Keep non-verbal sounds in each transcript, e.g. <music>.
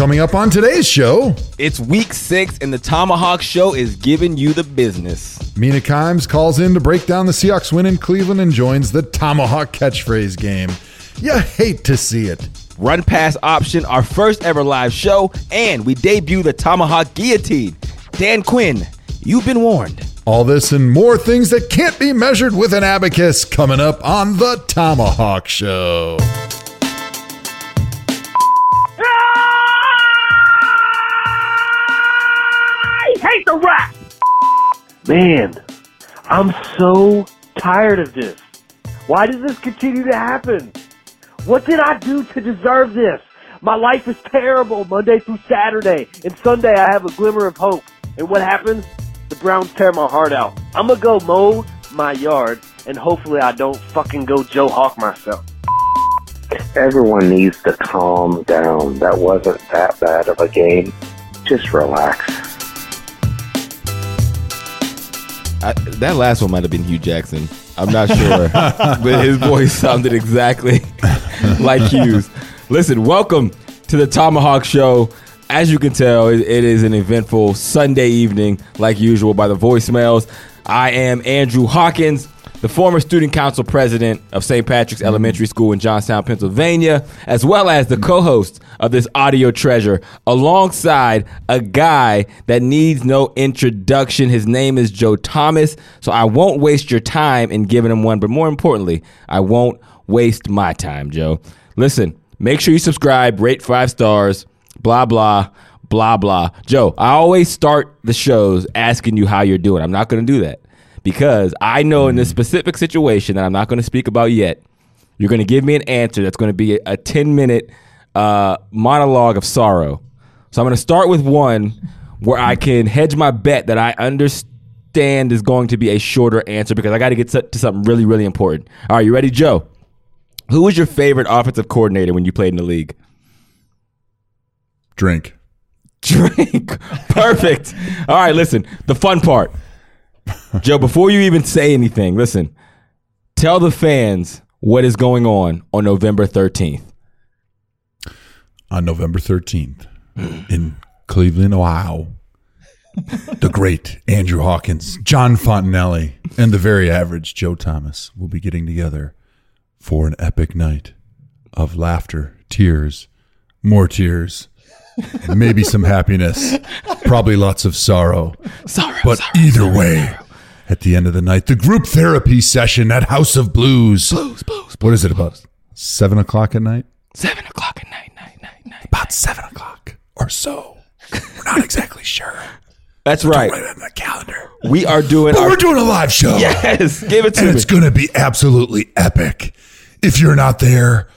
Coming up on today's show, It's week six, and the ThomaHawk Show is giving you the business. Mina Kimes calls in to break down the Seahawks win in Cleveland and joins the ThomaHawk catchphrase game. You hate to see it. Run pass option, our first ever live show, and we debut the ThomaHawk Guillotine. Dan Quinn, you've been warned. All this and more things that can't be measured with an abacus coming up on the ThomaHawk Show. I hate the rap. Man, I'm so tired of this. Why does this continue to happen? What did I do to deserve this? My life is terrible Monday through Saturday, and Sunday I have a glimmer of hope. And what happens? The Browns tear my heart out. I'm gonna go mow my yard, and hopefully I don't fucking go Joe Hawk myself. Everyone needs to calm down. That wasn't that bad of a game. Just relax. I, that last one might have been Hue Jackson. I'm not sure, <laughs> but his voice sounded exactly <laughs> like Hue's. Listen, welcome to the ThomaHawk Show. As you can tell, it, it is an eventful Sunday evening, like usual, by the voicemails. I am Andrew Hawkins, the former student council president of St. Patrick's mm-hmm. Elementary School in Johnstown, Pennsylvania, as well as the co host of this audio treasure, alongside a guy that needs no introduction. His name is Joe Thomas, so I won't waste your time in giving him one, but more importantly, I won't waste my time, Joe. Listen, make sure you subscribe, rate five stars, blah, blah, blah, blah. Joe, I always start the shows asking you how you're doing. I'm not going to do that because I know in this specific situation that I'm not going to speak about yet, you're going to give me an answer that's going to be a 10 minute uh, monologue of sorrow. So I'm going to start with one where I can hedge my bet that I understand is going to be a shorter answer because I got to get to to something really, really important. All right, you ready, Joe? Who was your favorite offensive coordinator when you played in the league? Drink. <laughs> Drink. Perfect. All right, listen. The fun part. <laughs> Joe, before you even say anything, listen. Tell the fans what is going on on November 13th. On November 13th in Cleveland, Ohio, the great Andrew Hawkins, John Fontanelli, and the very average Joe Thomas will be getting together for an epic night of laughter, tears, more tears, maybe some happiness, probably lots of sorrow. Sorrow. But sorrow, either sorrow, way, sorrow. at the end of the night, the group therapy session at House of Blues. Blues, blues, What is it about? Seven o'clock at night? Seven o'clock at night, night, night, night. About seven o'clock or so. We're not exactly sure. That's right. Write it on the calendar. We are doing But our we're doing a live show. Yes, give it to And me. it's going to be absolutely epic. If you're not there,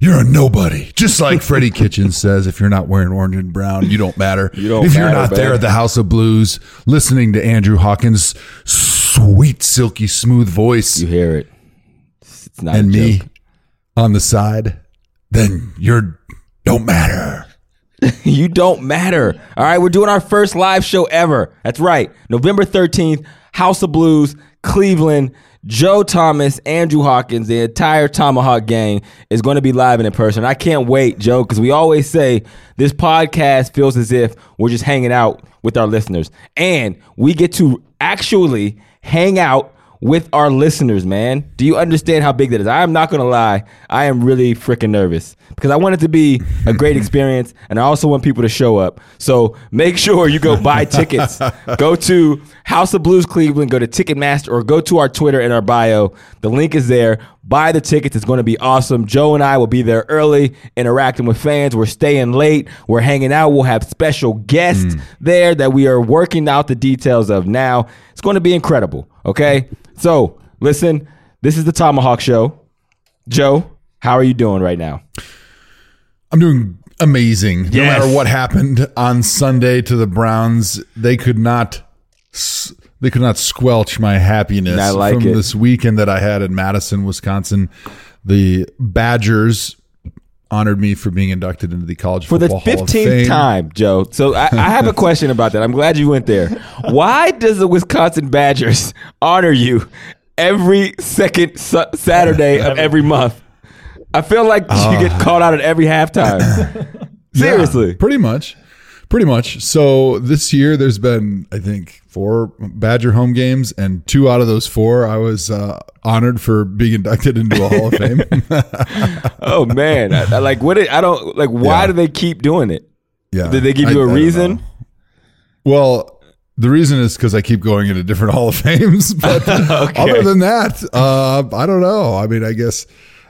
you're a nobody. Just <laughs> like Freddie Kitchen says, if you're not wearing orange and brown, you don't matter. <laughs> You don't if you're matter, not there at the House of Blues, listening to Andrew Hawkins' sweet, silky, smooth voice You hear it. It's not and me on the side, then you're don't matter. <laughs> You don't matter. All right, we're doing our first live show ever. That's right. November 13th, House of Blues, Cleveland. Joe Thomas, Andrew Hawkins, the entire ThomaHawk gang is going to be live and in person. I can't wait, Joe, because we always say this podcast feels as if we're just hanging out with our listeners. And we get to actually hang out with our listeners, man. Do you understand how big that is? I am not going to lie. I am really freaking nervous because I want it to be a great <laughs> experience and I also want people to show up. So make sure you go buy <laughs> tickets. go to House of Blues Cleveland, go to Ticketmaster or go to our Twitter and our bio. The link is there. Buy the tickets. It's going to be awesome. Joe and I will be there early, interacting with fans. We're staying late. We're hanging out. We'll have special guests mm. there that we are working out the details of now. It's going to be incredible. Okay. So listen, this is the ThomaHawk Show. Joe, how are you doing right now? I'm doing amazing. No matter what happened on Sunday to the Browns, they could not s- they could not squelch my happiness I like from it. this weekend that I had in Madison, Wisconsin. The Badgers honored me for being inducted into the college For the football Hall of 15th time, Joe. So I, I have a question about that. I'm glad you went there. Why does the Wisconsin Badgers honor you every second su- Saturday of every month? I feel like you ah. get called out at every halftime. <laughs> Seriously. pretty much. Pretty much. So this year there's been, I think, four Badger home games, and two out of those four I was uh, honored for being inducted into a Hall of <laughs> Fame. Oh man, I, I like what? It, I don't like. Why Yeah. do they keep doing it? yeah. Did they give you a a reason? Well, the reason is because I keep going into different <laughs> Hall of Fames. But <laughs> Okay. other than that, uh, I don't know. I mean, I guess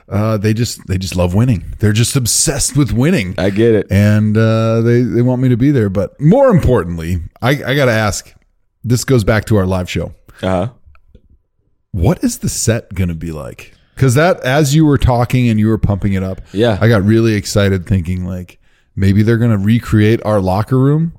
uh, they just they just love winning. They're just obsessed with winning. I get it. and uh, they they want me to be there. But more importantly, I, I got to ask. This goes back to our live show. Uh huh. What is the set going to be like? Because that, as you were talking and you were pumping it up, Yeah. I got really excited, thinking like maybe they're going to recreate our locker room,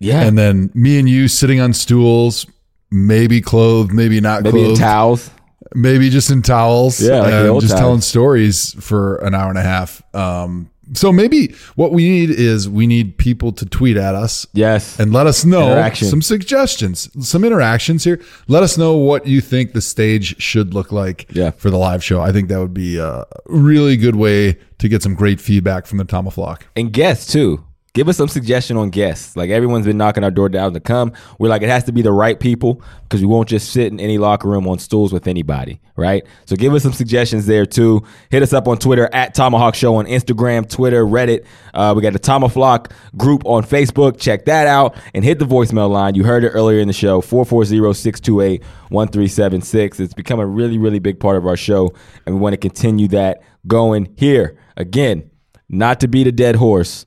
Yeah. and then me and you sitting on stools, maybe clothed, maybe not Maybe clothed, towels. Maybe just in towels, Yeah, like and just times. telling stories for an hour and a half. Um, so maybe what we need is we need people to tweet at us Yes. and let us know some suggestions, some interactions here. Let us know what you think the stage should look like Yeah. for the live show. I think that would be a really good way to get some great feedback from the ThomaFlawk. and guests too. Give us some suggestion on guests. Like everyone's been knocking our door down to come. We're like, it has to be the right people because we won't just sit in any locker room on stools with anybody, right? So give us some suggestions there too. Hit us up on Twitter at ThomaHawk Show on Instagram, Twitter, Reddit. Uh, we got the ThomaHawk group on Facebook. Check that out and hit the voicemail line. You heard it earlier in the show 440-628-1376. It's become a really, really big part of our show, and we want to continue that going here. Again, not to beat a dead horse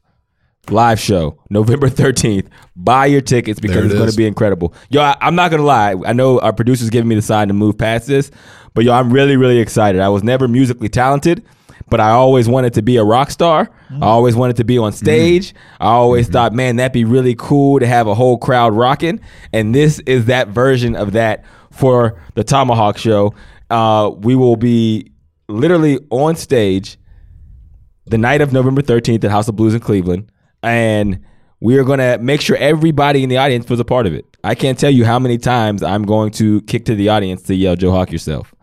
live show November 13th. Buy your tickets because it it's going to be incredible. Yo, I, I'm not going to lie. I know our producer's giving me the sign to move past this, but yo, I'm really, really excited. I was never musically talented, but I always wanted to be a rock star. Mm-hmm. I always wanted to be on mm-hmm. stage. I always mm-hmm. thought, man, that'd be really cool to have a whole crowd rocking. And this is that version of that for the ThomaHawk show. Uh, we will be literally on stage the night of November 13th at House of Blues in Cleveland. And we are going to make sure everybody in the audience was a part of it. I can't tell you how many times I'm going to kick to the audience to yell, Joe Hawk yourself.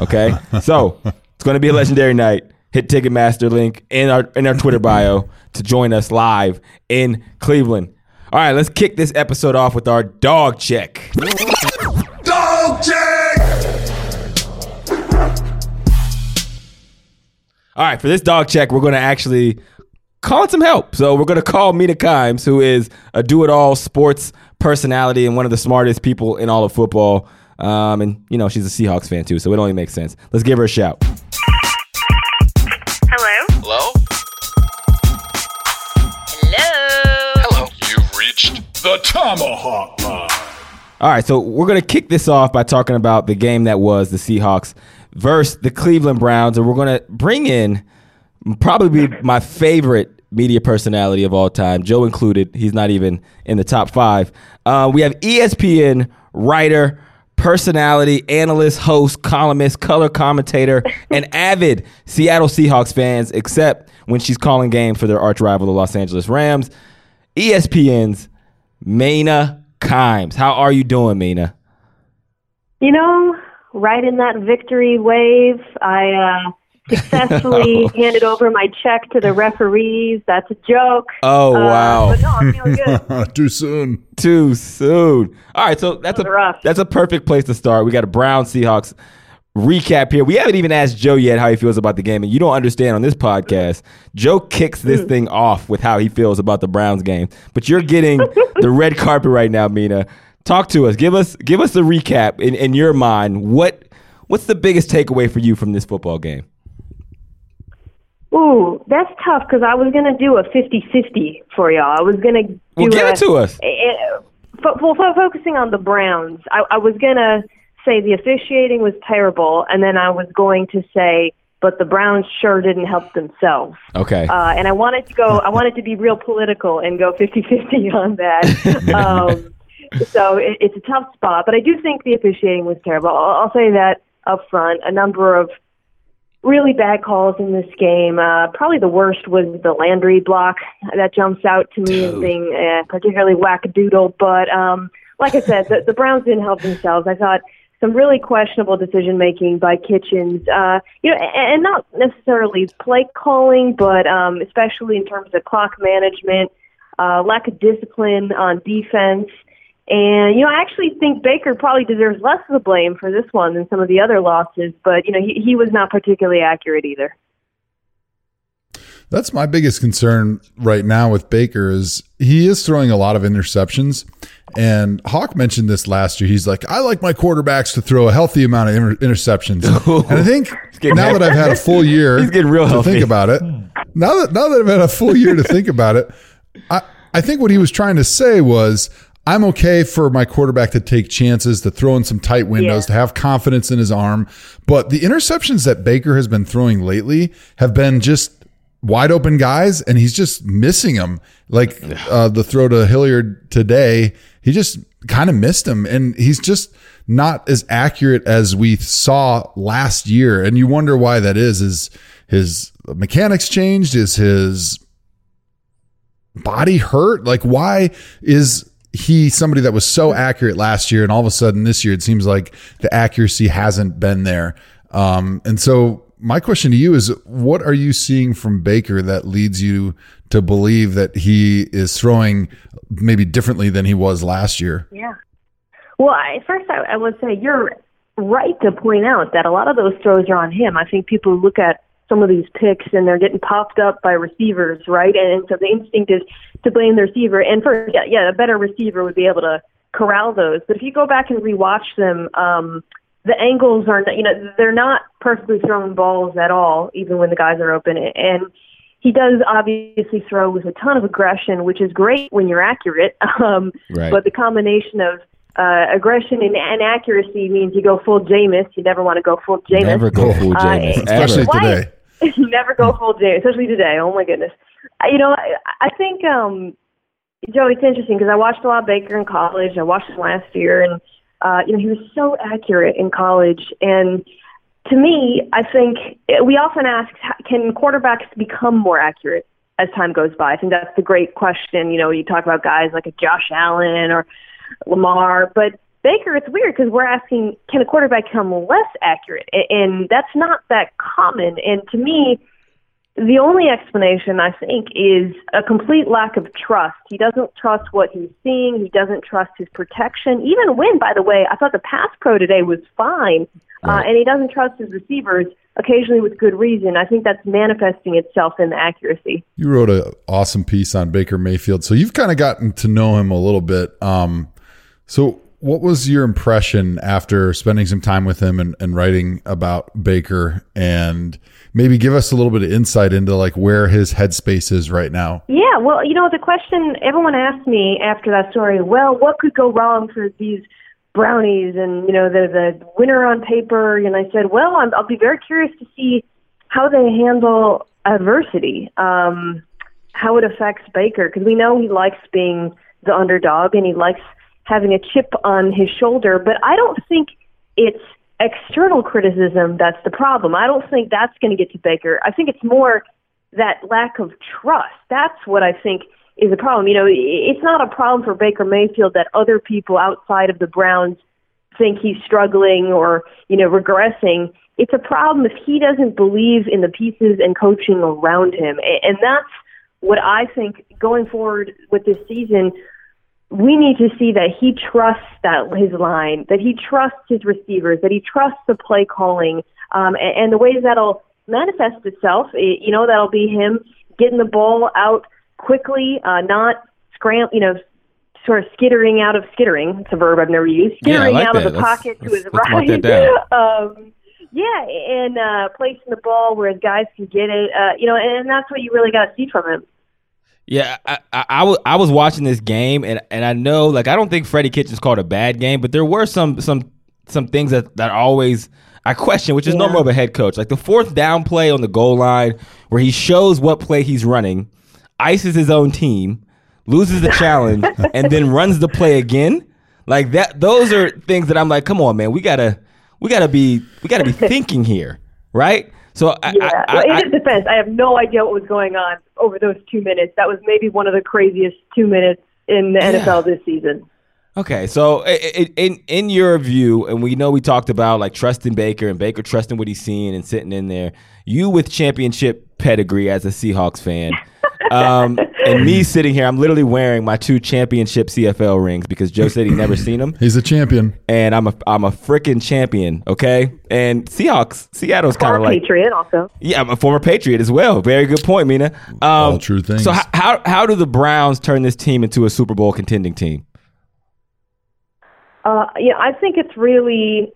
Okay? <laughs> so it's going to be a legendary night. Hit Ticketmaster link in our in our Twitter bio to join us live in Cleveland. All right, let's kick this episode off with our dog check. Dog check! All right, for this dog check, we're going to actually call in some help. So we're going to call Mina Kimes, who is a do-it-all sports personality and one of the smartest people in all of football. Um, and you know she's a Seahawks fan too, so it only makes sense. Let's give her a shout. Hello? Hello? Hello? Hello. You've reached the ThomaHawk line. All right, so we're going to kick this off by talking about the game that was the Seahawks versus the Cleveland Browns, and we're going to bring in probably be my favorite media personality of all time, Joe included. He's not even in the top five. Uh, we have ESPN writer, personality, analyst, host, columnist, color commentator, <laughs> and avid Seattle Seahawks fans, except when she's calling games for their arch rival, the Los Angeles Rams. ESPN's Mina Kimes. How are you doing, Mina? You know, right in that victory wave, I uh, successfully <laughs> handed over my check to the referees. That's a joke. Oh, Uh, wow. But no, I'm feeling good. <laughs> Too soon. Too soon. All right, so that's a rough. that's a perfect place to start. We got a Brown Seahawks recap here. We haven't even asked Joe yet how he feels about the game, and you don't understand on this podcast. Joe kicks this thing off with how he feels about the Browns game, but you're getting <laughs> the red carpet right now, Mina. Talk to us. Give us give us a recap in, in your mind. What what's the biggest takeaway for you from this football game? Ooh, that's tough because I was going to do a 50-50 for y'all. I was going to do Well, give a, it to us. eh, fo- well, fo- focusing on the Browns, I, I was going to say the officiating was terrible, and then I was going to say, but the Browns sure didn't help themselves. Okay. Uh, and I wanted to go, I wanted to be real political and go 50-50 <laughs> on that. <laughs> um, so it, it's a tough spot, but I do think the officiating was terrible. I'll, I'll say that up front. A number of really bad calls in this game. Uh, probably the worst was the Landry block. That jumps out to me as being uh, particularly wackadoodle. But um, like I said, the, the Browns didn't help themselves. I thought some really questionable decision making by Kitchens. Uh, you know, and, and not necessarily play calling, but um, especially in terms of clock management, uh, lack of discipline on defense. And you know, I actually think Baker probably deserves less of the blame for this one than some of the other losses. But you know, he, he was not particularly accurate either. That's my biggest concern right now with Baker is he is throwing a lot of interceptions. And Hawk mentioned this last year. He's like, I like my quarterbacks to throw a healthy amount of inter- interceptions. <laughs> and I think now that I've had a full year <laughs> He's getting real to healthy. think about it, now that now that I've had a full year to think about it, I, I think what he was trying to say was I'm okay for my quarterback to take chances, to throw in some tight windows, Yeah. to have confidence in his arm. But the interceptions that Baker has been throwing lately have been just wide open guys, and he's just missing them. Like uh, the throw to Hilliard today, he just kind of missed him, and he's just not as accurate as we saw last year. And you wonder why that is. Is his mechanics changed? Is his body hurt? Like, why is he somebody that was so accurate last year, and all of a sudden this year it seems like the accuracy hasn't been there? Um, and so, my question to you is, what are you seeing from Baker that leads you to believe that he is throwing maybe differently than he was last year? Yeah. Well, I, first I, I would say you're right to point out that a lot of those throws are on him. I think people look at some of these picks and they're getting popped up by receivers, right? And, and so the instinct is to blame the receiver. And first, yeah, yeah, a better receiver would be able to corral those. But if you go back and rewatch them, um, the angles are, not, you know, they're not perfectly thrown balls at all, even when the guys are open. And he does obviously throw with a ton of aggression, which is great when you're accurate. <laughs> Um, Right. But the combination of uh, aggression and, and accuracy means you go full Jameis. You never want to go full Jameis. Never go full Uh, Especially ever. Why- today. <laughs> never go full Jameis, especially today. Oh my goodness. You know, I, I think um, Joe, it's interesting because I watched a lot of Baker in college. I watched him last year, and uh, you know he was so accurate in college. And to me, I think we often ask, can quarterbacks become more accurate as time goes by? I think that's the great question. You know, you talk about guys like a Josh Allen or Lamar, but Baker, it's weird because we're asking, can a quarterback become less accurate? And that's not that common. And to me, the only explanation, I think, is a complete lack of trust. He doesn't trust what he's seeing. He doesn't trust his protection. Even when, by the way, I thought the pass pro today was fine, uh, and he doesn't trust his receivers occasionally with good reason. I think that's manifesting itself in the accuracy. You wrote an awesome piece on Baker Mayfield, so you've kind of gotten to know him a little bit. Um, so, what was your impression after spending some time with him and, and writing about Baker, and maybe give us a little bit of insight into like where his headspace is right now? Yeah, well, you know, the question everyone asked me after that story, well, what could go wrong for these brownies? And, you know, the the winner on paper, and I said, well, I'm, I'll be very curious to see how they handle adversity, um, how it affects Baker, because we know he likes being the underdog and he likes having a chip on his shoulder, but I don't think it's external criticism that's the problem. I don't think that's going to get to Baker. I think it's more that lack of trust. That's what I think is a problem. You know, it's not a problem for Baker Mayfield that other people outside of the Browns think he's struggling or, you know, regressing. It's a problem if he doesn't believe in the pieces and coaching around him. And that's what I think going forward with this season, we need to see that he trusts that his line, that he trusts his receivers, that he trusts the play calling, um, and, and the ways that'll manifest itself. eh, You know, that'll be him getting the ball out quickly, uh, not scram, you know, sort of skittering out of skittering. It's a verb I've never used. Yeah, Skittering like out that. of the Let's- pocket to let's- his let's mark right. <laughs> um, yeah, and uh, placing the ball where guys can get it. Uh, you know, and that's what you really got to see from him. Yeah, I, I, I, was, I was watching this game, and, and I know, like, I don't think Freddie Kitchens called a bad game, but there were some some some things that, that always I question, which is Yeah. normal of a head coach. Like the fourth down play on the goal line, where he shows what play he's running, ices his own team, loses the challenge, <laughs> and then runs the play again. Like that, those are things that I'm like, come on, man, we gotta we gotta be we gotta be thinking here, right? So I, Yeah. I, well, in his defense, I have no idea what was going on over those two minutes. That was maybe one of the craziest two minutes in the Yeah. NFL this season. Okay, so i- i- in in your view, and we know we talked about like trusting Baker and Baker trusting what he's seeing and sitting in there. You with championship pedigree as a Seahawks fan, um, and me sitting here, I'm literally wearing my two championship CFL rings because Joe said he never seen them, He's a champion. and I'm a I'm a freaking champion. Okay, and Seahawks, Seattle's kind of Former like Patriot also. yeah, I'm a former Patriot as well. Very good point, Mina. Um, All true things. So how, how how do the Browns turn this team into a Super Bowl contending team? Uh, yeah, I think it's really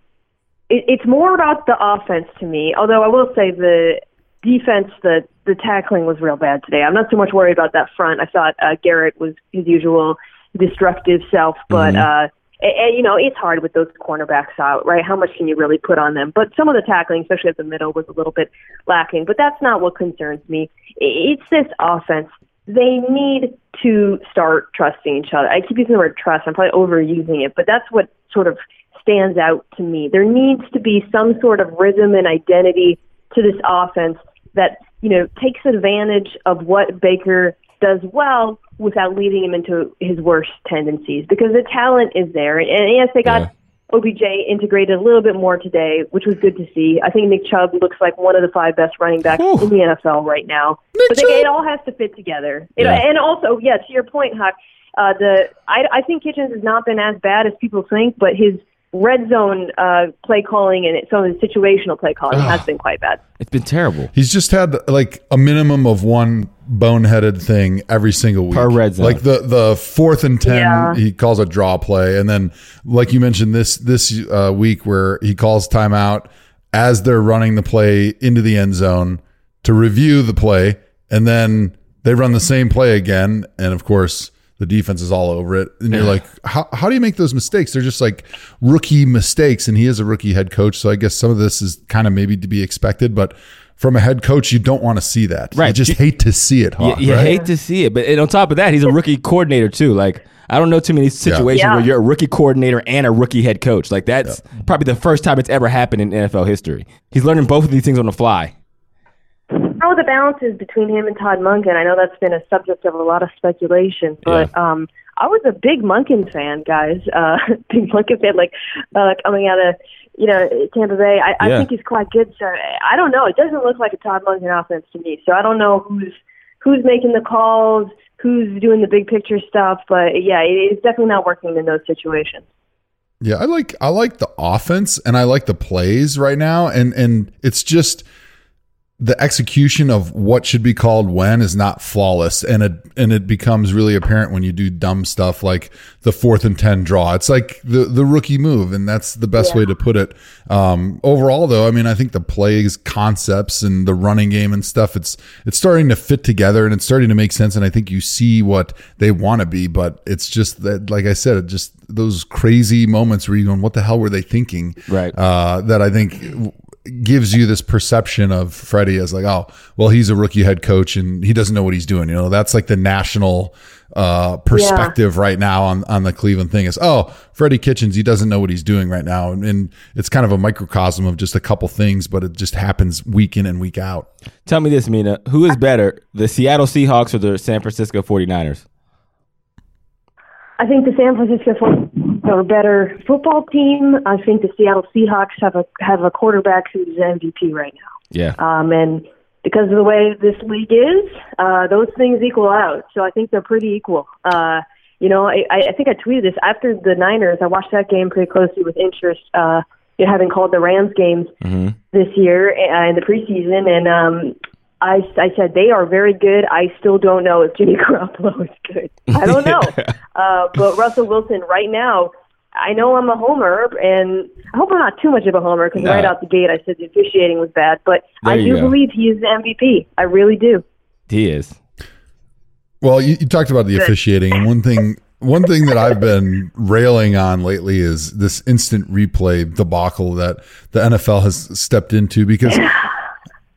it, it's more about the offense to me. Although I will say the defense, the the tackling was real bad today. I'm not so much worried about that front. I thought uh, Garrett was his usual destructive self, but uh, and, and, you know it's hard with those cornerbacks out, right? How much can you really put on them? But some of the tackling, especially at the middle, was a little bit lacking. But that's not what concerns me. It's this offense. They need to start trusting each other. I keep using the word trust. I'm probably overusing it, but that's what sort of stands out to me. There needs to be some sort of rhythm and identity to this offense that you know takes advantage of what Baker does well without leading him into his worst tendencies because the talent is there. And yes, they got Yeah. OBJ integrated a little bit more today, which was good to see. I think Nick Chubb looks like one of the five best running backs Whew. in the NFL right now. but they, it all has to fit together. It, Yeah. And also, yeah, to your point, Hawk, uh, the I, I think Kitchens has not been as bad as people think, but his red zone uh, play calling and some of the situational play calling has been quite bad. It's been terrible. He's just had like a minimum of one boneheaded thing every single week. Per red zone. Like the the fourth and ten, Yeah. he calls a draw play, and then like you mentioned this this uh, week where he calls timeout as they're running the play into the end zone to review the play, and then they run the same play again, and of course. The defense is all over it. And you're like, how, how do you make those mistakes? They're just like rookie mistakes. And he is a rookie head coach. So I guess some of this is kind of maybe to be expected. But from a head coach, you don't want to see that. Right. You just You- hate to see it, You, Hawk, you right? hate to see it, but and on top of that, he's a rookie coordinator too. Like I don't know too many situations Yeah. where you're a rookie coordinator and a rookie head coach. Like that's probably the first time it's ever happened in NFL history. He's learning both of these things on the fly. The balance is between him and Todd Monken, I know that's been a subject of a lot of speculation, but um, I was a big Monken fan, guys. <laughs> Uh, big Monken fan, like uh, coming out of you know Tampa Bay. I, I Yeah. think he's quite good. So I don't know. It doesn't look like a Todd Monken offense to me. So I don't know who's who's making the calls, who's doing the big picture stuff. But yeah, it's definitely not working in those situations. Yeah, I like I like the offense and I like the plays right now, and and it's just the execution of what should be called when is not flawless, and it and it becomes really apparent when you do dumb stuff like the fourth and ten draw. It's like the the rookie move, and that's the best way to put it. Um, overall, though, I mean, I think the plays, concepts, and the running game and stuff, it's it's starting to fit together, and it's starting to make sense. And I think you see what they want to be, but it's just that, like I said, it just those crazy moments where you're going, "What the hell were they thinking?" Right. uh, that I think gives you this perception of Freddie as like, oh, well, he's a rookie head coach and he doesn't know what he's doing. You know, that's like the national uh, perspective right now on, on the Cleveland thing is, oh, Freddie Kitchens, he doesn't know what he's doing right now. And, and it's kind of a microcosm of just a couple things, but it just happens week in and week out. Tell me this, Mina. Who is better, the Seattle Seahawks or the San Francisco 49ers? I think the San Francisco 49ers are a better football team. I think the Seattle Seahawks have a have a quarterback who's MVP right now. Yeah. Um, and because of the way this league is, uh, those things equal out. So I think they're pretty equal. Uh, you know, I, I think I tweeted this after the Niners. I watched that game pretty closely with interest. Uh, you know, having called the Rams games this year uh, in the preseason, and um, I, I said they are very good. I still don't know if Jimmy <laughs> Garoppolo is good. I don't <laughs> know. uh, but Russell Wilson right now, I know I'm a homer, and I hope I'm not too much of a homer because No. right out the gate I said the officiating was bad. But I There you do go. believe he is the MVP. I really do. He is. Well, you, you talked about the officiating, and one thing one thing that I've been railing on lately is this instant replay debacle that the NFL has stepped into because yeah, <laughs>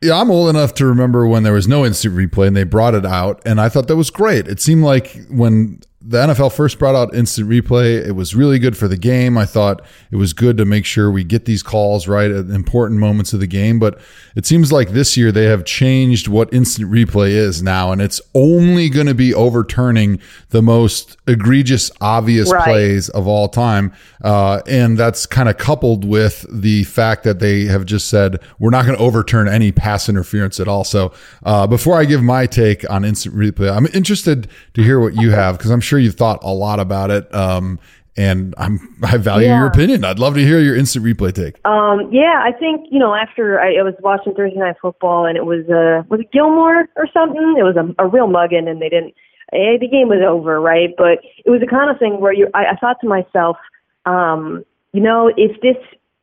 I'm old enough to remember when there was no instant replay and they brought it out, and I thought that was great. It seemed like when the NFL first brought out instant replay, it was really good for the game. I thought it was good to make sure we get these calls right at important moments of the game. But it seems like this year they have changed what instant replay is now, and it's only going to be overturning the most egregious, obvious Right. plays of all time. Uh, and that's kind of coupled with the fact that they have just said we're not going to overturn any pass interference at all. So uh, before I give my take on instant replay, I'm interested to hear what you have because I'm sure you've thought a lot about it. Um, and I'm I value Yeah. your opinion. I'd love to hear your instant replay take. Um, yeah, I think you know after I, I was watching Thursday Night Football and it was uh was it Gilmore or something? It was a, a real mugging and they didn't. Eh, the game was over, right? But it was the kind of thing where you I, I thought to myself, um, you know, if this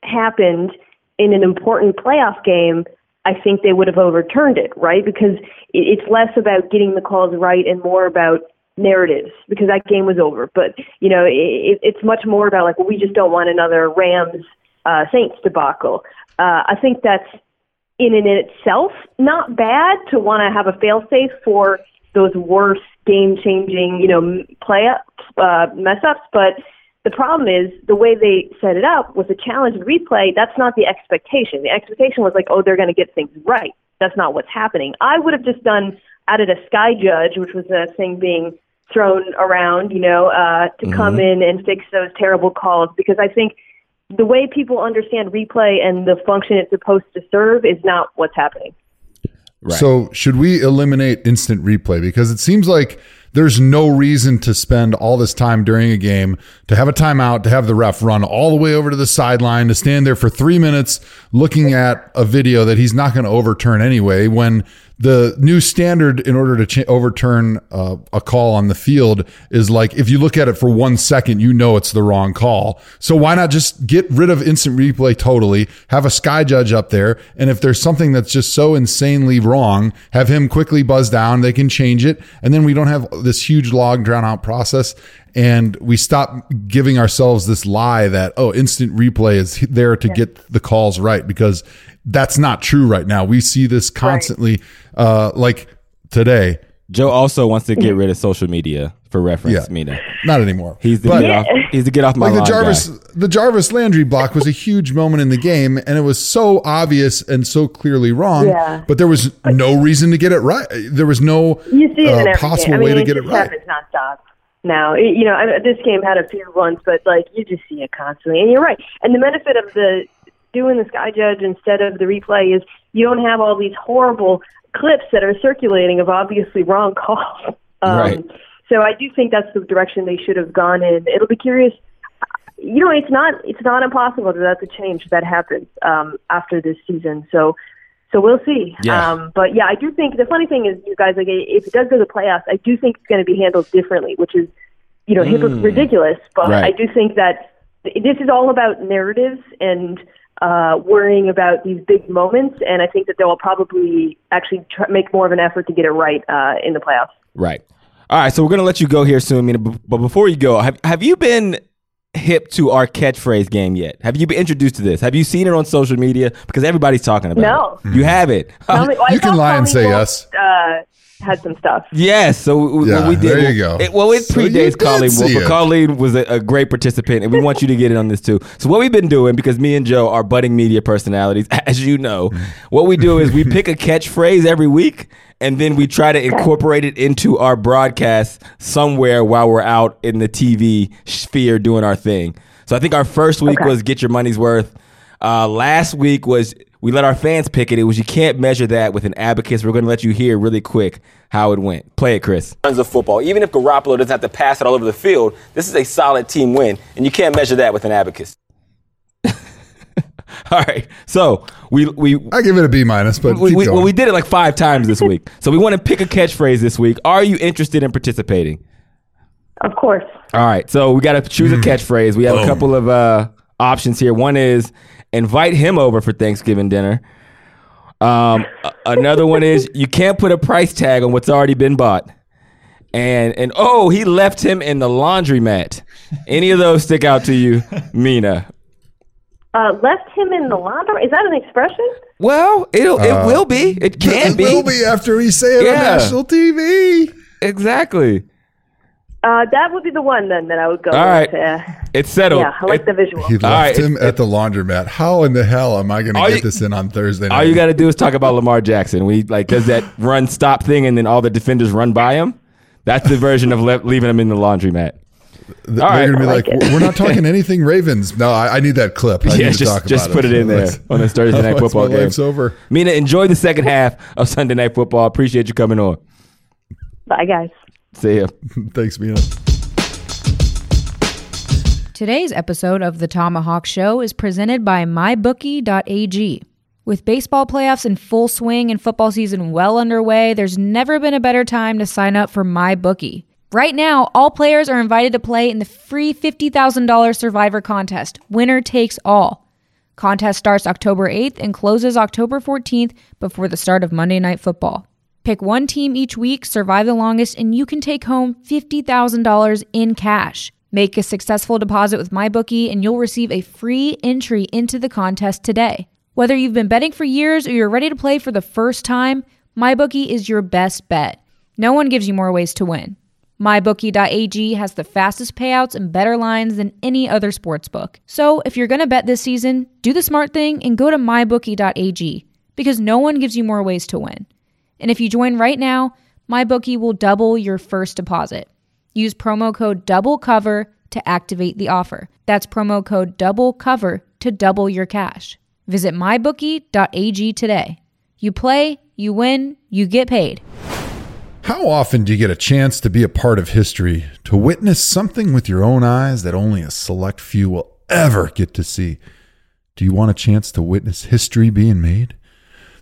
happened in an important playoff game, I think they would have overturned it, right? Because it, it's less about getting the calls right and more about narratives because that game was over. But you know, it, it's much more about like well, we just don't want another Rams uh, Saints debacle. Uh, I think that's in and in itself not bad to want to have a failsafe for those worst game-changing, you know, play up uh, mess ups. But the problem is the way they set it up with the challenge and replay. That's not the expectation. The expectation was like, oh, they're going to get things right. That's not what's happening. I would have just done added a sky judge, which was a thing being thrown around, you know, uh, to come in and fix those terrible calls because I think the way people understand replay and the function it's supposed to serve is not what's happening. Right. So, should we eliminate instant replay? Because it seems like there's no reason to spend all this time during a game to have a timeout, to have the ref run all the way over to the sideline, to stand there for three minutes looking at a video that he's not going to overturn anyway. When the new standard in order to overturn uh, a call on the field is like if you look at it for one second, you know it's the wrong call. So why not just get rid of instant replay totally? Have a sky judge up there, and if there's something that's just so insanely wrong, have him quickly buzz down. They can change it, and then we don't have this huge log drown out process. And we stop giving ourselves this lie that oh, instant replay is there to get the calls right because that's not true right now. We see this constantly, uh, like today. Joe also wants to get rid of social media for reference. Yeah. Mina, Not anymore. he's the But- get off. He's the get off my like the Jarvis, guy. the Jarvis Landry block was a huge moment in the game, and it was so obvious and so clearly wrong. Yeah. But there was no reason to get it right. There was no You see it uh, in every possible game. I mean, way to it get it just right. happens nonstop. Now, you know, I- this game had a few ones, but like you just see it constantly, and you're right. And the benefit of the doing the sky judge instead of the replay is you don't have all these horrible clips that are circulating of obviously wrong calls. <laughs> Um, Right. So I do think that's the direction they should have gone in. It'll be curious. You know, it's not it's not impossible that that's a change that happens um, after this season. So so we'll see. Yeah. Um, but yeah, I do think the funny thing is, you guys, like, if it does go to the playoffs, I do think it's going to be handled differently, which is, you know, hypo- ridiculous. But Mm. Right. I do think that this is all about narratives and uh, worrying about these big moments, and I think that they will probably actually try, make more of an effort to get it right uh, in the playoffs. Right. All right. So we're gonna let you go here soon, Mina. But before you go, have have you been hip to our catchphrase game yet? Have you been introduced to this? Have you seen it on social media? Because everybody's talking about No. it. No, you have it. Tell me- <laughs> well, You can lie and say yes. Uh, had some stuff. Yes, so Yeah, what we did. there you go. It, well, it So you predates did Colleen Wolfe, but. Colleen was a, a great participant, and we want you to get in on this too. So what we've been doing, because me and Joe are budding media personalities, <laughs> as you know, what we do is we pick a catchphrase every week, and then we try to incorporate it into our broadcast somewhere while we're out in the TV sphere doing our thing. So I think our first week Okay. was get your money's worth. Uh, last week was we let our fans pick it. It was you can't measure that with an abacus. We're going to let you hear really quick how it went. Play it, Chris. Tons of football. Even if Garoppolo doesn't have to pass it all over the field, this is a solid team win, and you can't measure that with an abacus. <laughs> all right, so we we. I give it a B minus, but We, keep we, going. well, we did it like five times this week. So we want to pick a catchphrase this week. Are you interested in participating? Of course. All right, so we got to choose a catchphrase. We have a couple of uh, options here. One is invite him over for Thanksgiving dinner. Um, another one is you can't put a price tag on what's already been bought. And and oh, he left him in the laundromat. Any of those stick out to you, Mina? Uh, left him in the laundry. Is that an expression? Well, it'll it will be. It can it be. It will be after we say it on national TV. Exactly. Uh, that would be the one then that I would go All right. with. Uh, It's settled. yeah, I like It- the visual. He left right, him it- at the laundromat. How in the hell am I going to get you- this in on Thursday night? All you got to do is talk about Lamar Jackson. We like does that <laughs> run stop thing, and then all the defenders run by him. That's the version of le- leaving him in the laundromat. Th- all They're right. going to be I like, like we're not <laughs> talking anything Ravens. No, I, I need that clip. I yeah, need to just talk just about put it in there on this Thursday <laughs> night football my game. life's over. Mina, enjoy the second half of Sunday night football. Appreciate you coming on. Bye, guys. See ya. <laughs> Thanks, Mina. Today's episode of the ThomaHawk Show is presented by MyBookie.ag. With baseball playoffs in full swing and football season well underway, there's never been a better time to sign up for MyBookie. Right now, all players are invited to play in the free $50,000 Survivor contest, winner takes all. Contest starts October 8th and closes October 14th before the start of Monday Night Football. Pick one team each week, survive the longest, and you can take home $50,000 in cash. Make a successful deposit with MyBookie and you'll receive a free entry into the contest today. Whether you've been betting for years or you're ready to play for the first time, MyBookie is your best bet. No one gives you more ways to win. MyBookie.ag has the fastest payouts and better lines than any other sportsbook. So if you're going to bet this season, do the smart thing and go to MyBookie.ag because no one gives you more ways to win. And if you join right now, MyBookie will double your first deposit. Use promo code DOUBLECOVER to activate the offer. That's promo code DOUBLECOVER to double your cash. Visit mybookie.ag today. You play, you win, you get paid. How often do you get a chance to be a part of history, to witness something with your own eyes that only a select few will ever get to see? Do you want a chance to witness history being made?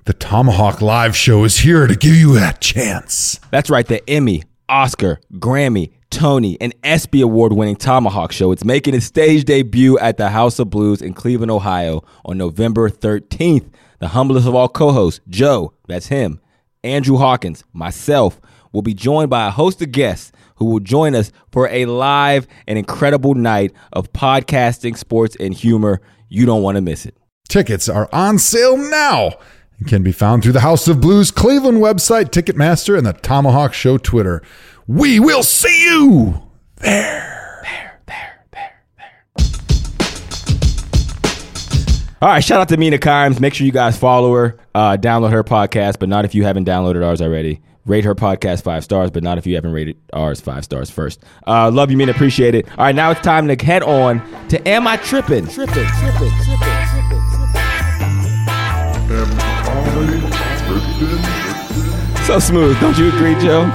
The ThomaHawk Live Show is here to give you that chance. That's right, the Emmy, Oscar, Grammy, Tony, and ESPY award winning ThomaHawk Show. It's making its stage debut at the House of Blues in Cleveland, Ohio on November 13th. The humblest of all co hosts, Joe, that's him, Andrew Hawkins, myself, will be joined by a host of guests who will join us for a live and incredible night of podcasting, sports, and humor. You don't want to miss it. Tickets are on sale now can be found through the House of Blues Cleveland website, Ticketmaster, and the ThomaHawk Show Twitter. We will see you there. There, there, there, there. All right, shout out to Mina Kimes. Make sure you guys follow her, uh, download her podcast, but not if you haven't downloaded ours already. Rate her podcast five stars, but not if you haven't rated ours five stars first. Uh, love you, Mina. Appreciate it. All right, now it's time to head on to Am I Tripping? Tripping, tripping, tripping, tripping, tripping. So smooth. Don't you agree, Joe?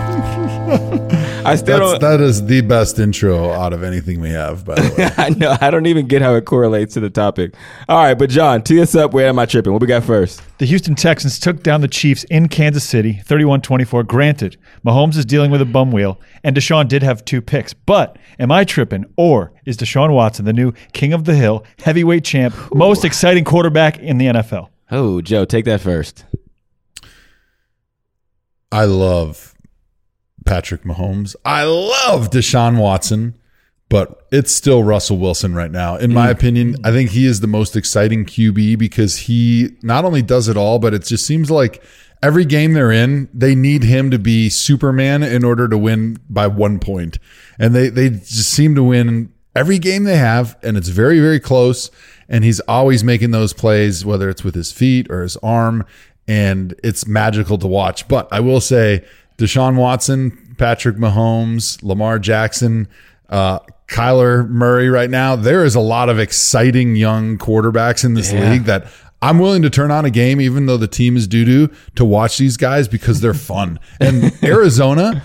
I still That's, don't. that is the best intro out of anything we have, by the way. <laughs> I know. I don't even get how it correlates to the topic. All right, but John, tee us up. Where am I tripping? What we got first? The Houston Texans took down the Chiefs in Kansas City, 31-24. Granted, Mahomes is dealing with a bum wheel, and Deshaun did have two picks. But am I tripping, or is Deshaun Watson the new king of the hill, heavyweight champ, most exciting quarterback in the NFL? Oh, Joe, take that first. I love Patrick Mahomes. I love Deshaun Watson, but it's still Russell Wilson right now. In my mm. opinion, I think he is the most exciting QB because he not only does it all, but it just seems like every game they're in, they need him to be Superman in order to win by one point. And they, they just seem to win every game they have, and it's very, very close. And he's always making those plays, whether it's with his feet or his arm and it's magical to watch. But I will say, Deshaun Watson, Patrick Mahomes, Lamar Jackson, uh, Kyler Murray right now, there is a lot of exciting young quarterbacks in this league that I'm willing to turn on a game, even though the team is doo doo, to watch these guys because they're fun. <laughs> And Arizona,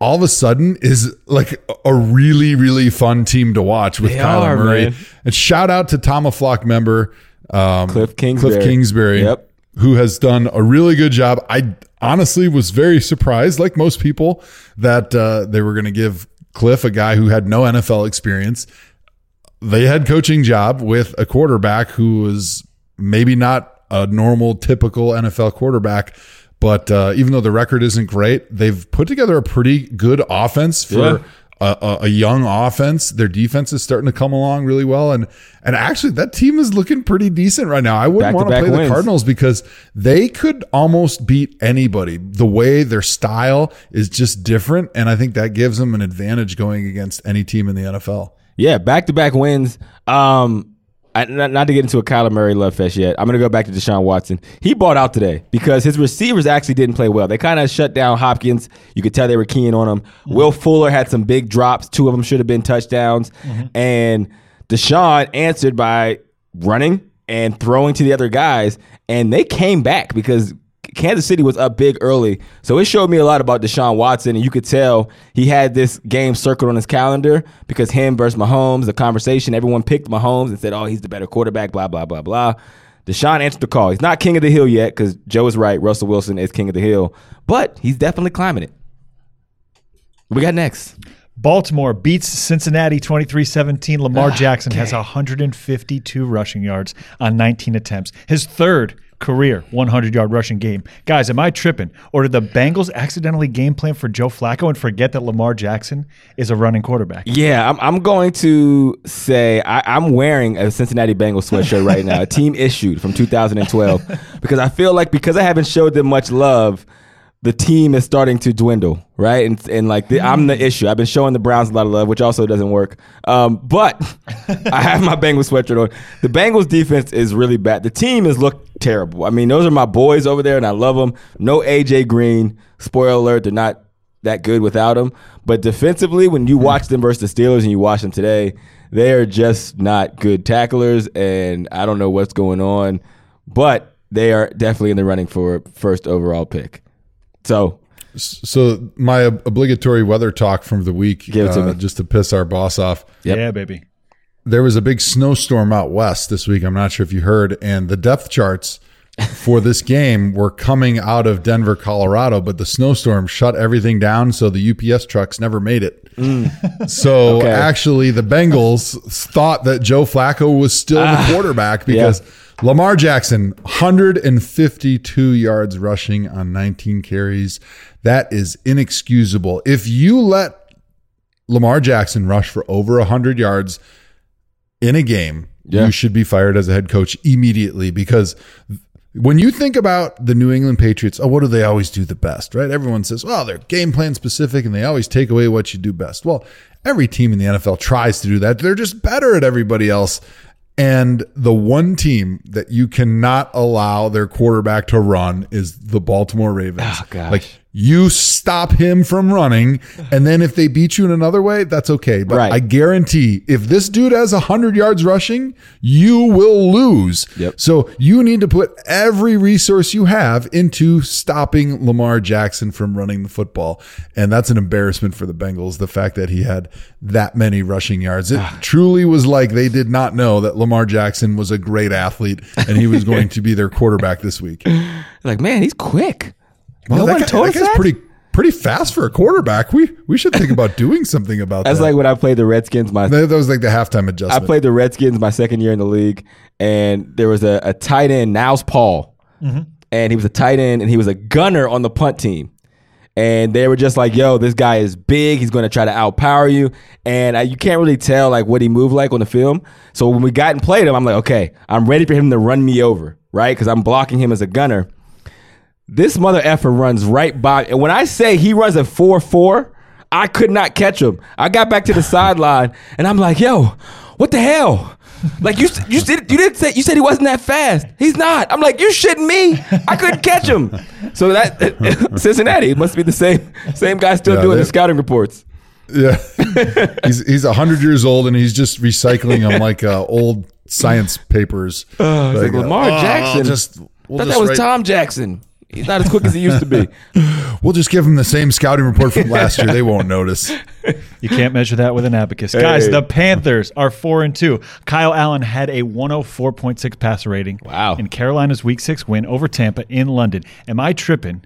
all of a sudden, is like a really, really fun team to watch with They Kyler are, Murray. man. And shout out to ThomaFlawk member um, Cliff Kingsbury. Cliff Kingsbury, Yep. Who has done a really good job. I honestly was very surprised, like most people, that uh, they were going to give Cliff, a guy who had no NFL experience, the head coaching job with a quarterback who was maybe not a normal, typical NFL quarterback. But uh, even though the record isn't great, they've put together a pretty good offense for Yeah. A, a, a young offense. Their defense is starting to come along really well, and and actually that team is looking pretty decent right now. I wouldn't want to play wins. the Cardinals because they could almost beat anybody. The way their style is just different, and I think that gives them an advantage going against any team in the NFL. Yeah, back to back wins. Um, I, not, not to get into a Kyler Murray love fest yet. I'm going to go back to Deshaun Watson. He bought out today because his receivers actually didn't play well. They kind of shut down Hopkins. You could tell they were keying on him. Mm-hmm. Will Fuller had some big drops. Two of them should have been touchdowns. Mm-hmm. And Deshaun answered by running and throwing to the other guys. And they came back because Kansas City was up big early. So it showed me a lot about Deshaun Watson. And you could tell he had this game circled on his calendar because him versus Mahomes, the conversation, everyone picked Mahomes and said, oh, he's the better quarterback, blah, blah, blah, blah. Deshaun answered the call. He's not king of the hill yet because Joe is right. Russell Wilson is king of the hill, but he's definitely climbing it. What we got next? Baltimore beats Cincinnati 23-17. Lamar ah, Jackson has 152 rushing yards on 19 attempts. His third career 100-yard rushing game. Guys, am I tripping? Or did the Bengals accidentally game plan for Joe Flacco and forget that Lamar Jackson is a running quarterback? Yeah, I'm, I'm going to say I, I'm wearing a Cincinnati Bengals sweatshirt right now, a team issued from 2012, because I feel like because I haven't showed them much love, the team is starting to dwindle, right? And and like the, I'm the issue. I've been showing the Browns a lot of love, which also doesn't work. Um, but <laughs> I have my Bengals sweatshirt on. The Bengals defense is really bad. The team has looked terrible. I mean, those are my boys over there, and I love them. No AJ Green. Spoiler alert: they're not that good without him. But defensively, when you watch them versus the Steelers and you watch them today, they are just not good tacklers, and I don't know what's going on. But they are definitely in the running for first overall pick. So So my obligatory weather talk from the week, Give it to uh, me. just to piss our boss off. Yep. Yeah, baby. There was a big snowstorm out west this week. I'm not sure if you heard, and the depth charts for this game were coming out of Denver, Colorado, but the snowstorm shut everything down, so the UPS trucks never made it. So Okay. actually, the Bengals thought that Joe Flacco was still the quarterback because Lamar Jackson, 152 yards rushing on 19 carries. That is inexcusable. If you let Lamar Jackson rush for over 100 yards in a game, Yeah. you should be fired as a head coach immediately because when you think about the New England Patriots, oh, what do they always do the best, right? Everyone says, well, they're game plan specific and they always take away what you do best. Well, every team in the NFL tries to do that. They're just better at everybody else. And the one team that you cannot allow their quarterback to run is the Baltimore Ravens. Oh, gosh. Like you stop him from running, and then if they beat you in another way, that's okay. But Right. I guarantee if this dude has 100 yards rushing, you will lose. Yep. So you need to put every resource you have into stopping Lamar Jackson from running the football. And that's an embarrassment for the Bengals, the fact that he had that many rushing yards. It Ah. truly was like they did not know that Lamar Jackson was a great athlete and he was <laughs> going to be their quarterback this week. like, man, he's quick. Well, no that one guy- told that us guy's that. pretty pretty fast for a quarterback. We we should think about <laughs> doing something about That's that. That's like when I played the Redskins. My that was like the halftime adjustment. I played the Redskins my second year in the league, and there was a, a tight end, Niles Paul, mm-hmm. and he was a tight end, and he was a gunner on the punt team. And they were just like, "Yo, this guy is big. He's going to try to outpower you." And I, you can't really tell like what he moved like on the film. So when we got and played him, I'm like, "Okay, I'm ready for him to run me over, right? Because I'm blocking him as a gunner." This mother effer runs right by, and when I say he runs a four four, I could not catch him. I got back to the sideline, and I'm like, "Yo, what the hell?" Like you, you did, you didn't say you said he wasn't that fast. He's not. I'm like, you shitting me? I couldn't catch him. So that <laughs> Cincinnati must be the same same guy still Yeah, doing the scouting reports. yeah, he's he's hundred years old and he's just recycling them like uh, old science papers. Uh, it's like Lamar "Oh, Jackson. Just we'll thought that was write- Tom Jackson. He's not as quick as he used to be. <laughs> We'll just give him the same scouting report from last year. They won't notice. <laughs> You can't measure that with an abacus. Guys, the Panthers are 4 and 2. Kyle Allen had a 104.6 passer rating. Wow. In Carolina's week 6 win over Tampa in London. Am I tripping?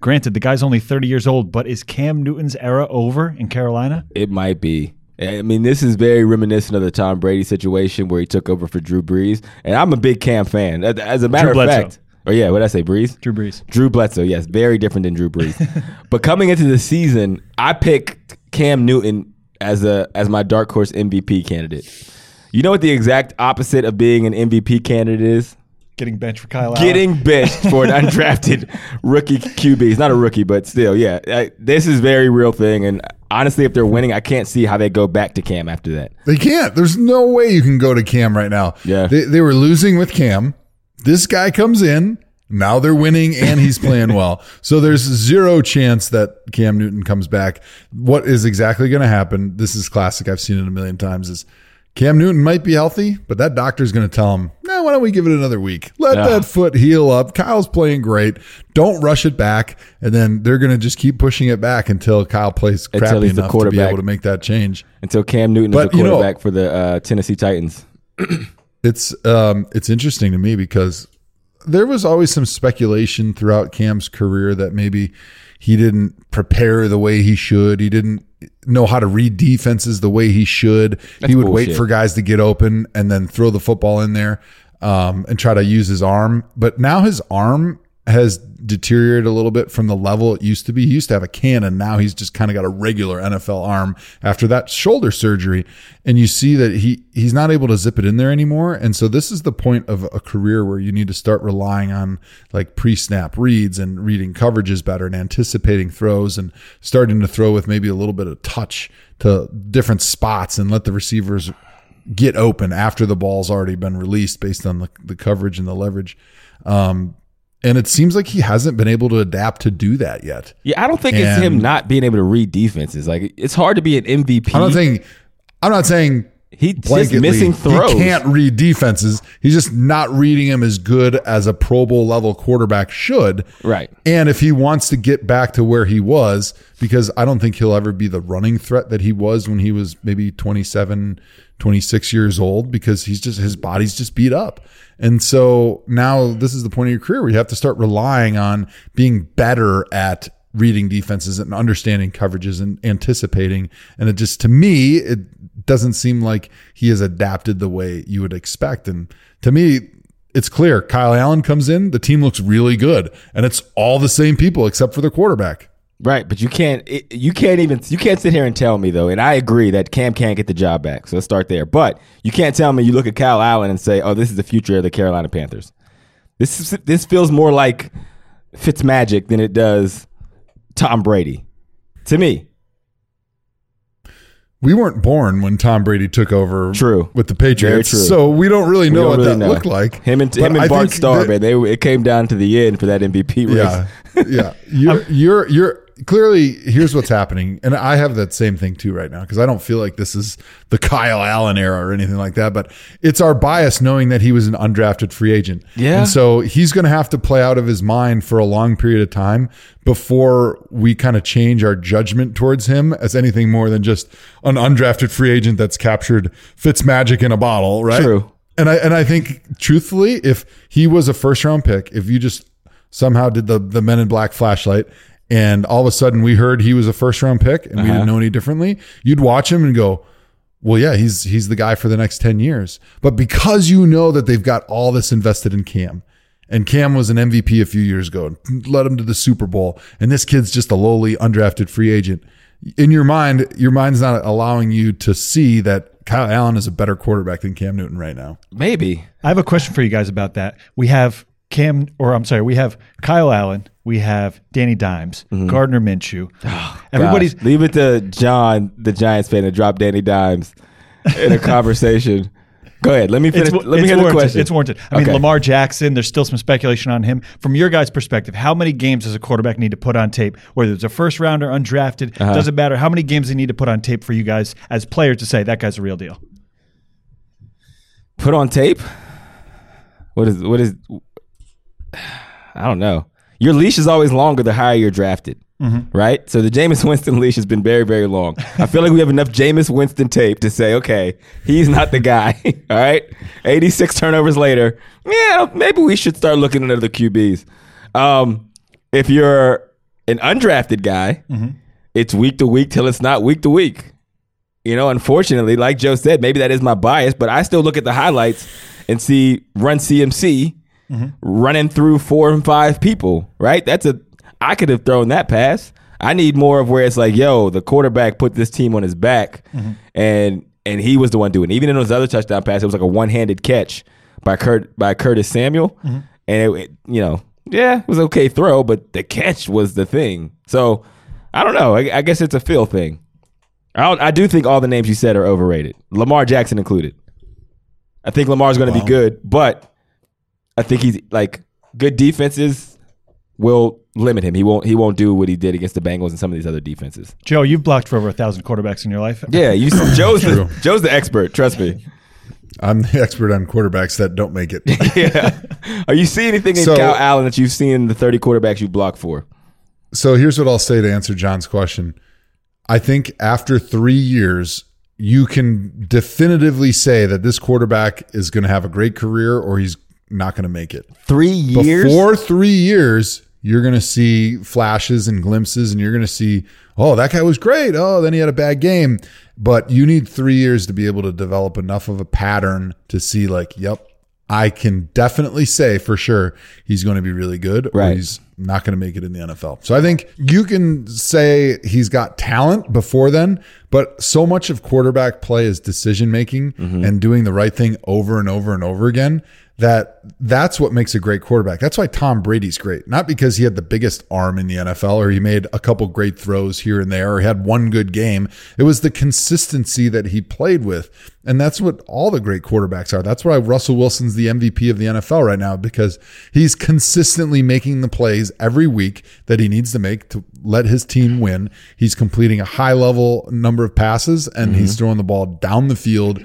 Granted, the guy's only 30 years old, but is Cam Newton's era over in Carolina? It might be. I mean, this is very reminiscent of the Tom Brady situation where he took over for Drew Brees, and I'm a big Cam fan. As- As a matter Drew of Bledsoe. fact, or yeah, what did I say, Brees? Drew Brees. Drew Bledsoe, yes, very different than Drew Brees. <laughs> but coming into the season, I picked Cam Newton as a as my dark horse MVP candidate. You know what the exact opposite of being an MVP candidate is? Getting benched for Kyle Allen. Getting benched for an <laughs> undrafted rookie QB. He's not a rookie, but still, yeah. I, this is very real thing. And honestly, if they're winning, I can't see how they go back to Cam after that. They can't. There's no way you can go to Cam right now. Yeah. They, they were losing with Cam. This guy comes in. Now they're winning and he's playing well. So there's zero chance that Cam Newton comes back. What is exactly going to happen? This is classic. I've seen it a million times is Cam Newton might be healthy, but that doctor's going to tell him, no, why don't we give it another week? Let Yeah. that foot heal up. Kyle's playing great. Don't rush it back. And then they're going to just keep pushing it back until Kyle plays crappy enough to be able to make that change. Until Cam Newton But, is the you know- quarterback for the uh, Tennessee Titans. <clears throat> It's um it's interesting to me because there was always some speculation throughout Cam's career that maybe he didn't prepare the way he should. He didn't know how to read defenses the way he should. That's he would bullshit. wait for guys to get open and then throw the football in there um, and try to use his arm. But now his arm has deteriorated a little bit from the level it used to be. He used to have a cannon. Now he's just kind of got a regular NFL arm after that shoulder surgery. And you see that he he's not able to zip it in there anymore. And so this is the point of a career where you need to start relying on like pre-snap reads and reading coverages better and anticipating throws and starting to throw with maybe a little bit of touch to different spots and let the receivers get open after the ball's already been released based on the, the coverage and the leverage. Um, and it seems like he hasn't been able to adapt to do that yet. Yeah, I don't think it's him not being able to read defenses. Like it's hard to be an MVP. I'm not saying, I'm not saying just missing throws. He can't read defenses. He's just not reading them as good as a Pro Bowl level quarterback should. Right. And if he wants to get back to where he was, because I don't think he'll ever be the running threat that he was when he was maybe 27, 26 years old, because he's just, his body's just beat up. And so now this is the point of your career where you have to start relying on being better at reading defenses and understanding coverages and anticipating. And it just, to me, it doesn't seem like he has adapted the way you would expect. And to me, it's clear Kyle Allen comes in, the team looks really good, and it's all the same people except for the quarterback. Right, but you can't. It, you can't even. You can't sit here and tell me though. And I agree that Cam can't get the job back. So let's start there. But you can't tell me you look at Kyle Allen and say, "Oh, this is the future of the Carolina Panthers." This is, this feels more like Fitzmagic than it does Tom Brady, to me. We weren't born when Tom Brady took over True. with the Patriots, true. so we don't really know don't what really that know. looked like. Him and But him I and Bart Starr, that- man. They it came down to the end for that MVP race. Yeah, yeah. <laughs> You're you're you're clearly here's what's happening, and I have that same thing too right now because I don't feel like this is the <laughs> Kyle Allen era or anything like that, but it's our bias knowing that he was an undrafted free agent. Yeah. and so he's going to have to play out of his mind for a long period of time before we kind of change our judgment towards him as anything more than just an undrafted free agent that's captured Fitzmagic in a bottle, right? True. And I and I think truthfully, if he was a first round pick, if you just somehow did the the Men in Black flashlight, and all of a sudden we heard he was a first round pick, and we didn't uh-huh. know any differently, you'd watch him and go, "Well, yeah, he's he's the guy for the next ten years." But because you know that they've got all this invested in Cam, and Cam was an MVP a few years ago and led him to the Super Bowl, and this kid's just a lowly undrafted free agent. In your mind, your mind's not allowing you to see that Kyle Allen is a better quarterback than Cam Newton right now. Maybe. I have a question for you guys about that. We have Cam, or I'm sorry, we have Kyle Allen, we have Danny Dimes, Gardner Minshew. <sighs> Everybody's Gosh, leave it to John, the Giants fan, to drop Danny Dimes in a <laughs> conversation. Go ahead. Let me finish. It's, let me hear the warranted. question. It's warranted. I mean, Lamar Jackson. There's still some speculation on him. From your guys' perspective, how many games does a quarterback need to put on tape? Whether it's a first rounder, undrafted, Uh-huh. doesn't matter. How many games they need to put on tape for you guys as players to say that guy's a real deal? Put on tape. What is what is? I don't know. Your leash is always longer the higher you're drafted, right? So the Jameis <laughs> Winston leash has been very, very long. I feel like we have enough Jameis Winston tape to say, okay, he's not the guy. <laughs> All right, 86 turnovers later, yeah, maybe we should start looking at other QBs. Um, if you're an undrafted guy, it's week to week till it's not week to week. You know, unfortunately, like Joe said, maybe that is my bias, but I still look at the highlights and see run CMC running through four and five people, right? That's a I could have thrown that pass. I need more of where it's like, yo, the quarterback put this team on his back, and and he was the one doing. it. Even in those other touchdown passes, it was like a one handed catch by Kurt by Curtis Samuel, and it, it- you know, yeah, it was okay throw, but the catch was the thing. So I don't know. I, I guess it's a feel thing. I, don't, I do think all the names you said are overrated, Lamar Jackson included. I think Lamar's going to be good, but I think he's like good defenses will limit him. He won't. He won't do what he did against the Bengals and some of these other defenses. Joe, you've blocked for over a thousand quarterbacks in your life. Yeah, you. Joe's the, Joe's the expert. Trust me. I'm the expert on quarterbacks that don't make it. <laughs> Yeah. Are you seeing anything in So- Cal Allen that you've seen in the thirty quarterbacks you blocked for? so here's what I'll say to answer John's question. I think after three years, you can definitively say that this quarterback is going to have a great career or he's not going to make it. Three years. Before three years, you're going to see flashes and glimpses, and you're going to see, oh, that guy was great. Oh, then he had a bad game. But you need three years to be able to develop enough of a pattern to see, like, yep, I can definitely say for sure he's going to be really good, or Right. he's not going to make it in the NFL. So I think you can say he's got talent before then, but so much of quarterback play is decision making mm-hmm. and doing the right thing over and over and over again that that's what makes a great quarterback. That's why Tom Brady's great. Not because he had the biggest arm in the NFL or he made a couple great throws here and there or had one good game. It was the consistency that he played with. And that's what all the great quarterbacks are. That's why Russell Wilson's the MVP of the NFL right now because he's consistently making the plays every week that he needs to make to let his team win. He's completing a high level number of passes and he's mm-hmm. throwing the ball down the field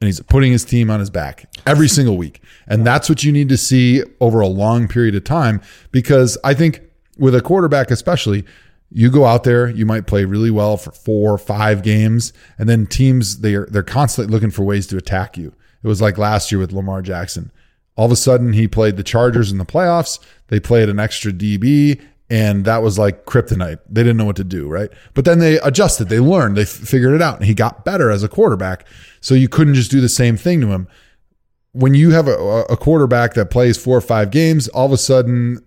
and he's putting his team on his back every single week. And that's what you need to see over a long period of time because I think with a quarterback especially, you go out there, you might play really well for four five games, and then teams they're they're constantly looking for ways to attack you. It was like last year with Lamar Jackson. All of a sudden, he played the Chargers in the playoffs. They played an extra DB, and that was like kryptonite. They didn't know what to do, right? But then they adjusted, they learned, they f- figured it out, and he got better as a quarterback. So you couldn't just do the same thing to him. When you have a, a quarterback that plays four or five games, all of a sudden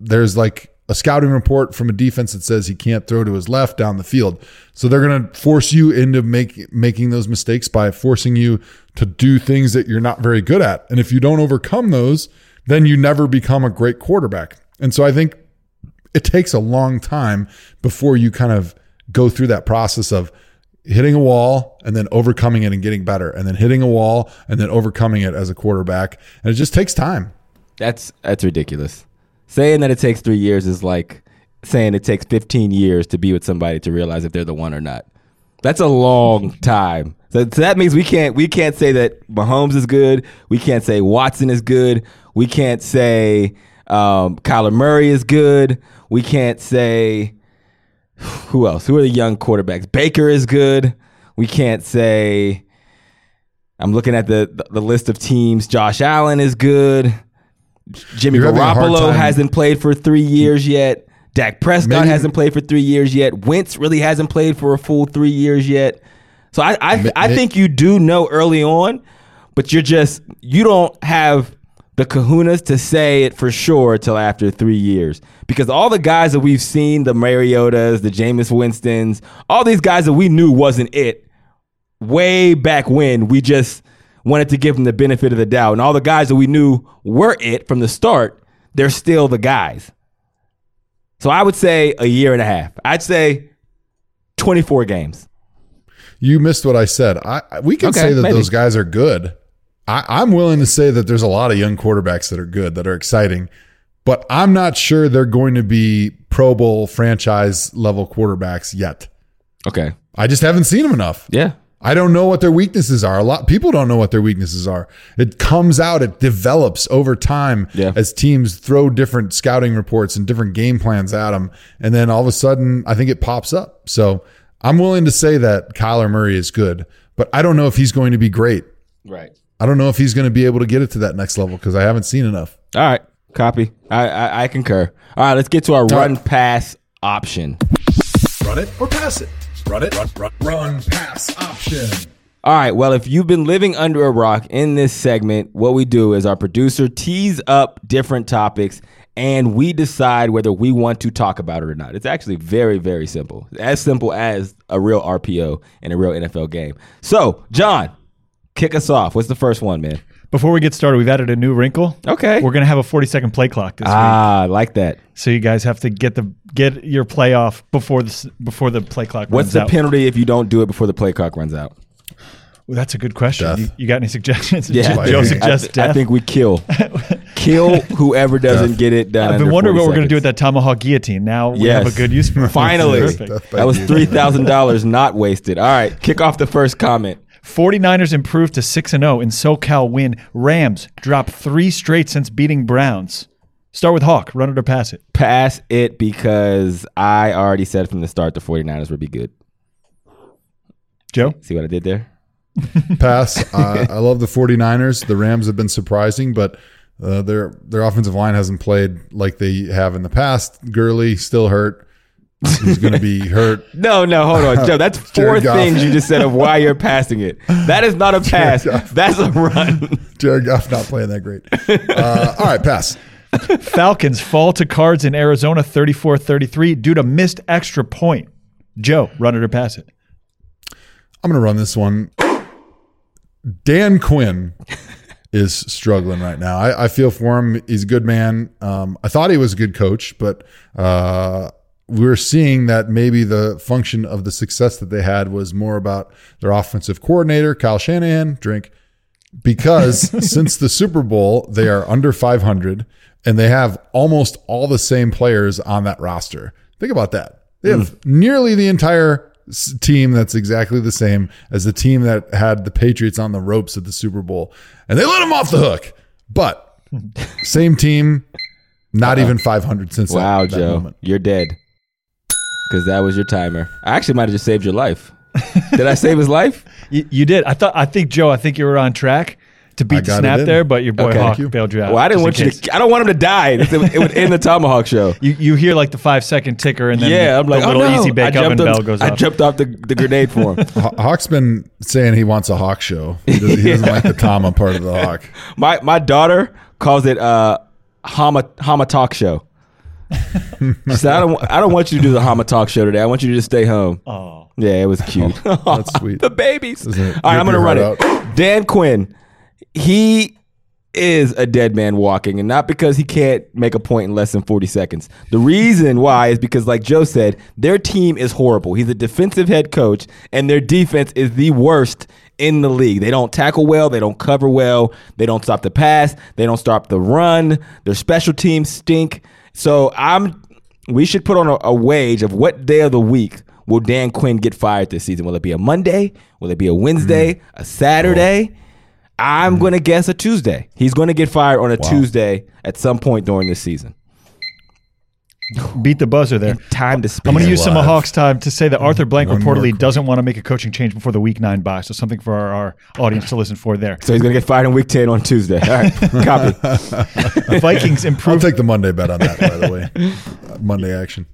there's like a scouting report from a defense that says he can't throw to his left down the field. So they're going to force you into make, making those mistakes by forcing you to do things that you're not very good at. And if you don't overcome those, then you never become a great quarterback. And so I think it takes a long time before you kind of go through that process of hitting a wall and then overcoming it and getting better and then hitting a wall and then overcoming it as a quarterback. And it just takes time. That's that's ridiculous. Saying that it takes three years is like saying it takes 15 years to be with somebody to realize if they're the one or not. That's a long time. So, so that means we can't we can't say that Mahomes is good. We can't say Watson is good. We can't say um, Kyler Murray is good. We can't say who else? Who are the young quarterbacks? Baker is good. We can't say. I'm looking at the the, the list of teams. Josh Allen is good. Jimmy You're having a hard Garoppolo hasn't played for three years yet. Dak Prescott Maybe- hasn't played for three years yet. Wentz really hasn't played for a full three years yet. So I I, I think you do know early on, but you're just you don't have the kahunas to say it for sure till after three years. Because all the guys that we've seen, the Mariotas, the Jameis Winstons, all these guys that we knew wasn't it way back when, we just wanted to give them the benefit of the doubt. And all the guys that we knew were it from the start, they're still the guys. So I would say a year and a half. I'd say 24 games. You missed what I said. I we can Okay, say that maybe. those guys are good. I, I'm willing to say that there's a lot of young quarterbacks that are good, that are exciting, but I'm not sure they're going to be Pro Bowl franchise level quarterbacks yet. Okay. I just haven't seen them enough. Yeah. I don't know what their weaknesses are. A lot people don't know what their weaknesses are. It comes out, it develops over time Yeah. as teams throw different scouting reports and different game plans at them, and then all of a sudden, I think it pops up. So I'm willing to say that Kyler Murray is good, but I don't know if he's going to be great. Right. I don't know if he's going to be able to get it to that next level because I haven't seen enough. All right. Copy. I, I, I concur. All right. Let's get to our run right. pass option. Run it or pass it. Run it. Run, run, run pass option. All right. Well, if you've been living under a rock in this segment, what we do is our producer tees up different topics and we decide whether we want to talk about it or not. It's actually very, very simple. As simple as a real RPO in a real NFL game. So, John, kick us off. What's the first one, man? Before we get started, we've added a new wrinkle. Okay. We're gonna have a 40 second play clock this week, Ah, I like that. so you guys have to get the get your play off before the before the play clock runs out. What's runs the out. penalty if you don't do it before the play clock runs out? Well, that's a good question. Death. You, you got any suggestions? Yeah, <laughs> Joe I- suggests I, th- I think we kill, kill <laughs> whoever doesn't Death. get it done. I've been under wondering 40 what we're going to do with that ThomaHawk guillotine. Now we Yes. have a good use for it. Finally, Perfect. Death by that was three thousand dollars not wasted. All right, kick off the first comment. 49ers improved to 6 and 0 in SoCal win. Rams drop 3 straight since beating Browns. Start with Hawk, run it or pass it. Pass it because I already said from the start the 49ers would be good. Joe? See what I did there? <laughs> Pass. Uh, I love the 49ers. The Rams have been surprising, but uh, their their offensive line hasn't played like they have in the past. Gurley still hurt. He's going to be hurt. <laughs> No, no, hold on, Joe. That's <laughs> four Jared Goff. things you just said of why you're passing it. That is not a <laughs> pass. That's a run. Jared Goff not playing that great. Uh, all right, pass. Falcons fall to Cards in Arizona 34 33 due to missed extra point. Joe, run it or pass it. I'm going to run this one. Dan Quinn is struggling right now. I, I feel for him. He's a good man. Um, I thought he was a good coach, but uh, we're seeing that maybe the function of the success that they had was more about their offensive coordinator, Kyle Shanahan, drink, because <laughs> since the Super Bowl, they are under 500 and they have almost all the same players on that roster. Think about that. They have mm. nearly the entire team that's exactly the same as the team that had the Patriots on the ropes at the Super Bowl, and they let them off the hook. But <laughs> same team, not even 500 since that- Wow, that, Joe, moment. you're dead. Because that was your timer. I actually might have just saved your life. <laughs> Did I save his life? You, you did. I thought. I think Joe. I think you were on track to beat the snap there, but your boy Okay. Hawk you. bailed you out. Well, I didn't want you case. to. I don't want him to die. It would, it would end the ThomaHawk show. You, you hear like the five second ticker, and then yeah, I'm like, the oh little no. easy I bake oven jumped bell goes off. I off. jumped off the, the grenade for him. Hawk's been saying he wants a Hawk show. He doesn't, he doesn't like the Thoma part of the Hawk. <laughs> My my daughter calls it uh Hama Hama Talk Show. She said, I don't I don't want you to do the Hama Talk Show today. I want you to just stay home. Oh, Yeah, it was cute. That's <laughs> sweet. the babies. All right, I'm gonna run heart it. Dan Quinn, he is a dead man walking, and not because he can't make a point in less than 40 seconds. The reason why is because, like Joe said, their team is horrible. He's a defensive head coach, and their defense is the worst in the league. They don't tackle well, they don't cover well, they don't stop the pass, they don't stop the run. Their special teams stink. So I'm we should put on a, a wage of what day of the week will Dan Quinn get fired this season? Will it be a Monday? Will it be a Wednesday? Mm-hmm. A Saturday? I'm mm-hmm. going to guess a Tuesday. He's going to get fired on a Tuesday at some point during this season. Beat the buzzer there. Time to speak. I'm going to use some of. Hawks time to say that Arthur Blank One more reportedly doesn't want to make a coaching change before the week nine bye. So something for our, our audience to listen for there. so he's going to get fired in week 10 on Tuesday. All right. <laughs> Copy. <laughs> Vikings improved I'll improved. take the Monday bet on that, by the way. Uh, <laughs> Monday action.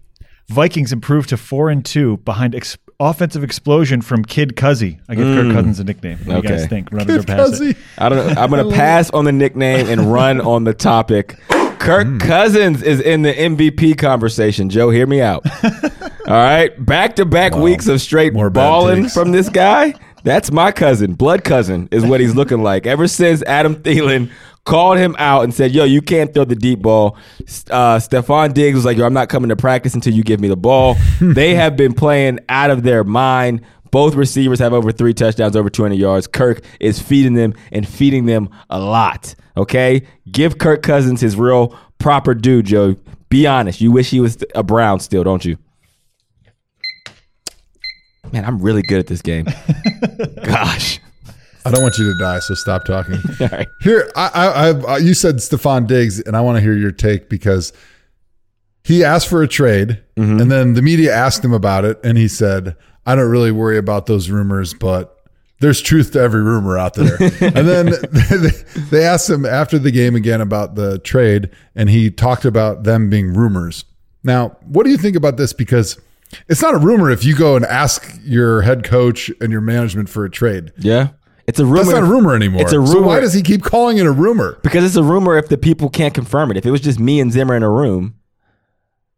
Vikings improved to four and two behind ex- offensive explosion from Kid Cuzzy. I give Kirk Cousins a nickname. What do you Okay. guys think? Run it or pass it? I don't know. I'm going to pass on the nickname and run on the topic. Kirk Cousins is in the MVP conversation. Joe, hear me out. <laughs> All right. Back to back weeks of straight More balling from this guy. That's my cousin. Blood cousin is what he's looking like. Ever since Adam Thielen called him out and said, Yo, you can't throw the deep ball. Uh, Stefon Diggs was like, Yo, I'm not coming to practice until you give me the ball. <laughs> they have been playing out of their mind. Both receivers have over three touchdowns, over 200 yards. Kirk is feeding them and feeding them a lot. Okay? Give Kirk Cousins his real proper due, Joe. Be honest. You wish he was a Brown still, don't you? Man, I'm really good at this game. <laughs> Gosh. I don't want you to die, so stop talking. <laughs> Right. Here, I, I, I, you said Stefon Diggs, and I want to hear your take because he asked for a trade, Mm-hmm. and then the media asked him about it, and he said, "I don't really worry about those rumors, but there's truth to every rumor out there." <laughs> and then <laughs> they, asked him after the game again about the trade, and he talked about them being rumors. Now, what do you think about this? Because It's not a rumor if you go and ask your head coach and your management for a trade. Yeah. It's a rumor. That's not a rumor anymore. It's a So why does he keep calling it a rumor? Because it's a rumor if the people can't confirm it. If it was just me and Zimmer in a room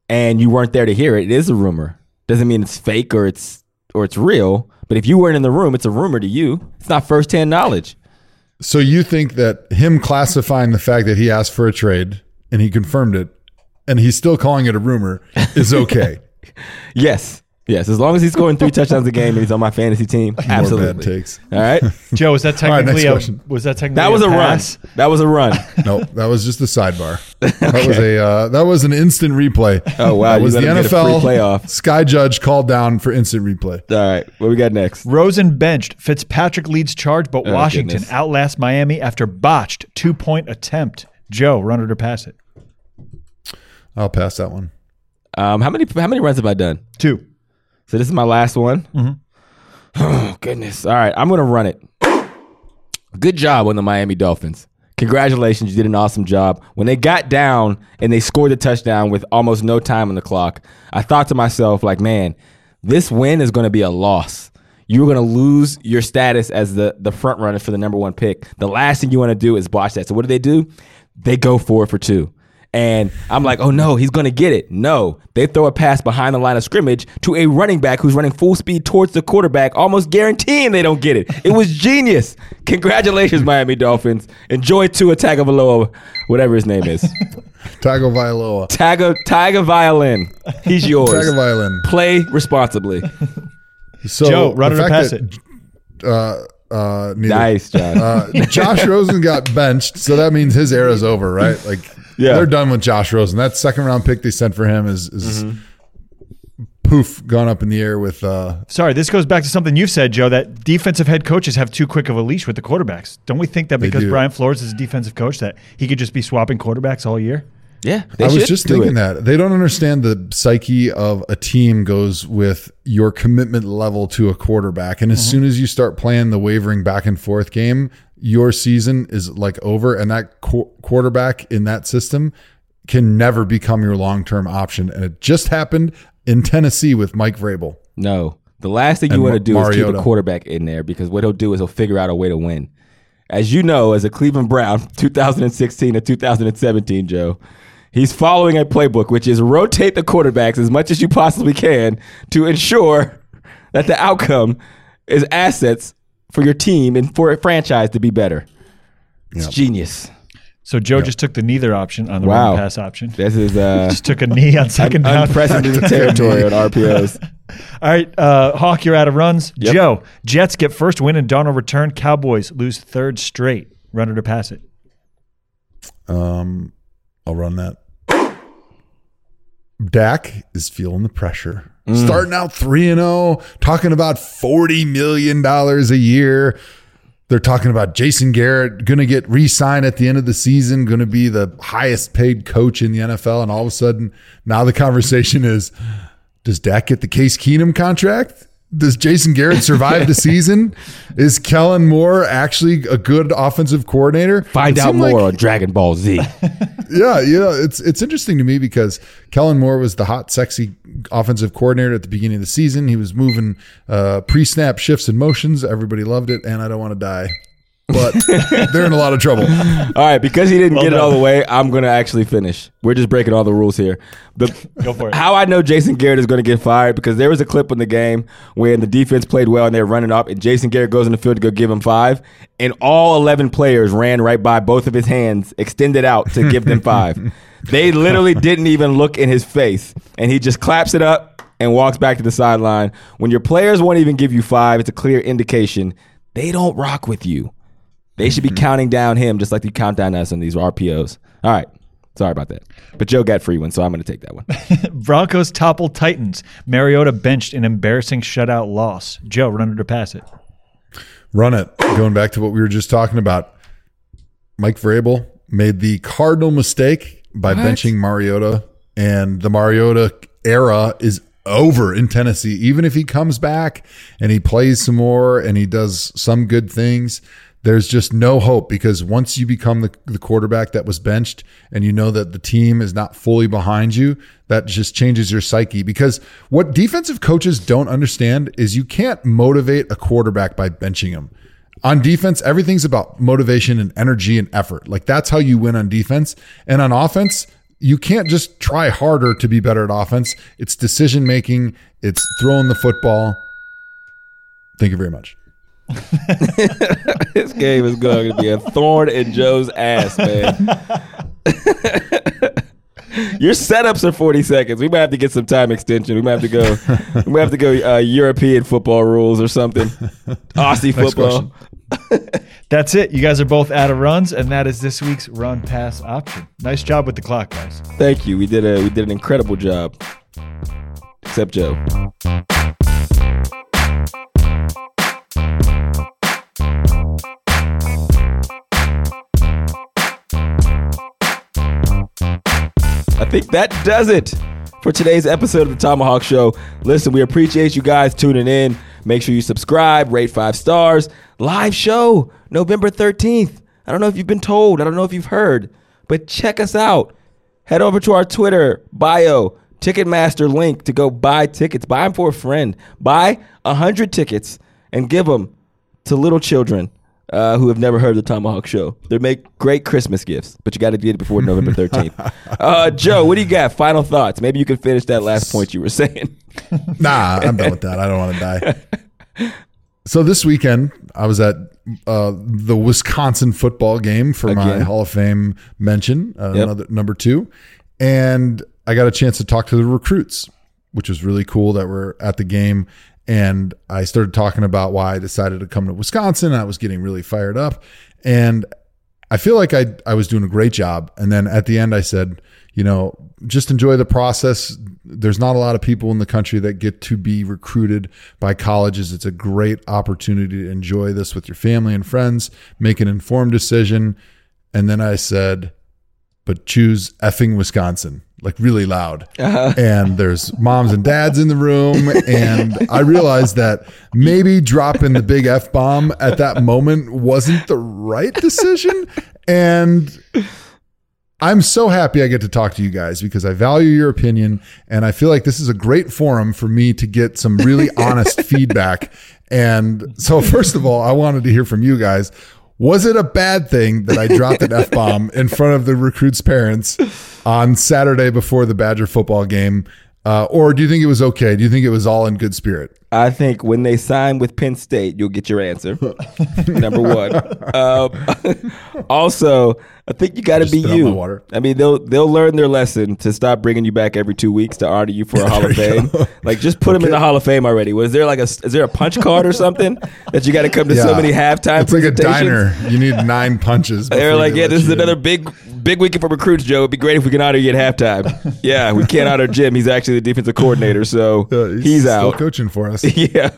and you weren't there to hear it, it is a rumor. Doesn't mean it's fake or it's or it's real. But if you weren't in the room, it's a rumor to you. It's not firsthand knowledge. So you think that him classifying the fact that he asked for a trade and he confirmed it, and he's still calling it a rumor, is okay? <laughs> Yes. Yes. As long as he's scoring three <laughs> touchdowns a game and he's on my fantasy team, More absolutely. bad takes. All right. <laughs> Joe, was that All right, next technically a, question. was that technically That was a run. pass? That was a run. <laughs> No, that was just the sidebar. That was a uh, that was an instant replay. Oh, wow. That You was the let him get a free NFL playoff. Sky Judge called down for instant replay. All right. What we got next? Rosen benched. Fitzpatrick leads charge, but Oh, Washington goodness. outlasts Miami after botched two point attempt. Joe, run it or pass it. I'll pass that one. Um, how many how many runs have I done? Two. So this is my last one. Mm-hmm. Oh goodness! All right, I'm gonna run it. Good job on the Miami Dolphins. Congratulations, you did an awesome job. When they got down and they scored the touchdown with almost no time on the clock, I thought to myself, like, man, this win is going to be a loss. You're going to lose your status as the the front runner for the number one pick. The last thing you want to do is botch that. So what do they do? They go for it for two. And I'm like, oh no, he's going to get it. No, they throw a pass behind the line of scrimmage to a running back who's running full speed towards the quarterback, almost guaranteeing they don't get it. It was genius. <laughs> Congratulations, Miami Dolphins. Enjoy Tua Tagovailoa, whatever his name is. <laughs> Tago Vailoa. Taga Tiger Violin. He's yours. Tago Violin. Play responsibly. So Joe, run the it or pass that, it. Uh, uh, neither. nice, John. Uh, Josh Rosen got benched, so that means his era's over, right? Like, Yeah. they're done with Josh Rosen. That second round pick they sent for him is, is Mm-hmm. poof gone up in the air with. Uh, Sorry, this goes back to something you've said, Joe, that defensive head coaches have too quick of a leash with the quarterbacks. Don't we think that because do. Brian Flores is a defensive coach that he could just be swapping quarterbacks all year? yeah, they I was just thinking it. that they don't understand the psyche of a team goes with your commitment level to a quarterback, and as Mm-hmm. soon as you start playing the wavering back and forth game, your season is like over, and that qu- quarterback in that system can never become your long term option. And it just happened in Tennessee with Mike Vrabel. No. The last thing you want to do is keep a quarterback in there because what he'll do is he'll figure out a way to win. As you know, as a Cleveland Brown, <laughs> 2016 to 2017, Joe, he's following a playbook, which is rotate the quarterbacks as much as you possibly can to ensure that the outcome is assets for your team and for a franchise to be better. It's genius. So Joe just took the neither option on the Wow. run pass option. This is uh, <laughs> Just took a knee on second down. unprecedented <laughs> territory on RPOs. <laughs> All right, uh, Hawk, you're out of runs. Yep. Joe, Jets get first win and Darnold return. Cowboys lose third straight. Runner to pass it. Um, I'll run that. Dak is feeling the pressure. Mm. Starting out 3 and 0, talking about 40 million dollars a year. They're talking about Jason Garrett going to get re-signed at the end of the season, going to be the highest paid coach in the NFL and all of a sudden now the conversation is does Dak get the Case Keenum contract? Does Jason Garrett survive the <laughs> season? Is Kellen Moore actually a good offensive coordinator? Find out more like- on Dragon Ball Z. <laughs> yeah, yeah, it's it's interesting to me because Kellen Moore was the hot, sexy offensive coordinator at the beginning of the season. He was moving uh, pre-snap shifts and motions. Everybody loved it, and I don't want to die, but <laughs> they're in a lot of trouble. All right, because he didn't Well get it done. all the way, I'm going to actually finish. We're just breaking all the rules here. The, Go for it. How I know Jason Garrett is going to get fired because there was a clip in the game when the defense played well and they're running up, and Jason Garrett goes in the field to go give him five, and all 11 players ran right by both of his hands, extended out to give them five. <laughs> They literally didn't even look in his face, and he just claps it up and walks back to the sideline. When your players won't even give you five, it's a clear indication they don't rock with you. They should be mm-hmm. counting down him just like you count down us on these RPOs. All right. Sorry about that. But Joe got free one, so I'm going to take that one. <laughs> Broncos topple Titans. Mariota benched an embarrassing shutout loss. Joe, run it or pass it. Run it. Going back to what we were just talking about, Mike Vrabel made the cardinal mistake by benching Mariota, and the Mariota era is over in Tennessee. Even if he comes back and he plays some more and he does some good things, there's just no hope because once you become the, the quarterback that was benched and you know that the team is not fully behind you, that just changes your psyche. Because what defensive coaches don't understand is you can't motivate a quarterback by benching him. On defense, everything's about motivation and energy and effort. Like that's how you win on defense. And on offense, you can't just try harder to be better at offense. It's decision making, it's throwing the football. Thank you very much. <laughs> this game is going to be a thorn in Joe's ass, man. <laughs> Your setups are 40 seconds. We might have to get some time extension. We might have to go. we might have to go uh, European football rules or something. <laughs> Aussie football. That's it. You guys are both out of runs, and that is this week's run pass option. Nice job with the clock, guys. Thank you. We did a we did an incredible job. Except Joe. I think that does it for today's episode of the ThomaHawk Show. Listen, we appreciate you guys tuning in. Make sure you subscribe, rate five stars. Live show November 13th. I don't know if you've been told, I don't know if you've heard, but check us out. Head over to our Twitter bio, Ticketmaster link to go buy tickets. Buy them for a friend. Buy 100 tickets and give them to little children uh, who have never heard of the ThomaHawk Show. They make great Christmas gifts, but you got to get it before <laughs> November 13th. Uh, Joe, what do you got? Final thoughts. Maybe you can finish that last point you were saying. <laughs> Nah, I'm done with that. I don't want to die. So this weekend, I was at uh, the Wisconsin football game for my Hall of Fame mention, uh, Yep. another number two, and I got a chance to talk to the recruits, which was really cool that we're at the game. And I started talking about why I decided to come to Wisconsin. I was getting really fired up, and I feel like I I was doing a great job. And then at the end, I said, you know, just enjoy the process. There's not a lot of people in the country that get to be recruited by colleges. It's a great opportunity to enjoy this with your family and friends, make an informed decision. And then I said, but choose effing Wisconsin, like really loud. Uh-huh. And there's moms and dads in the room. And I realized that maybe dropping the big F bomb at that moment wasn't the right decision. And I'm so happy I get to talk to you guys because I value your opinion. And I feel like this is a great forum for me to get some really honest <laughs> feedback. And so, first of all, I wanted to hear from you guys. Was it a bad thing that I dropped an <laughs> F bomb in front of the recruits' parents on Saturday before the Badger football game? Uh, or do you think it was okay? Do you think it was all in good spirit? I think when they sign with Penn State, you'll get your answer. <laughs> Number one. Um, <laughs> also, I think you got to be you. I mean, they'll they'll learn their lesson to stop bringing you back every two weeks to honor you for a <laughs> Hall of Fame. Like, just put them in the Hall of Fame already. Was there like a is there a punch card or something that you got to come to so Yeah. many halftime? It's like a diner. You need nine punches. They're like, yeah, this is in." another big, big weekend for recruits, Joe. It'd be great if we can honor you at halftime. <laughs> yeah, we can't honor Jim. He's actually the defensive coordinator, so Uh, he's, still out. coaching for us. <laughs> yeah,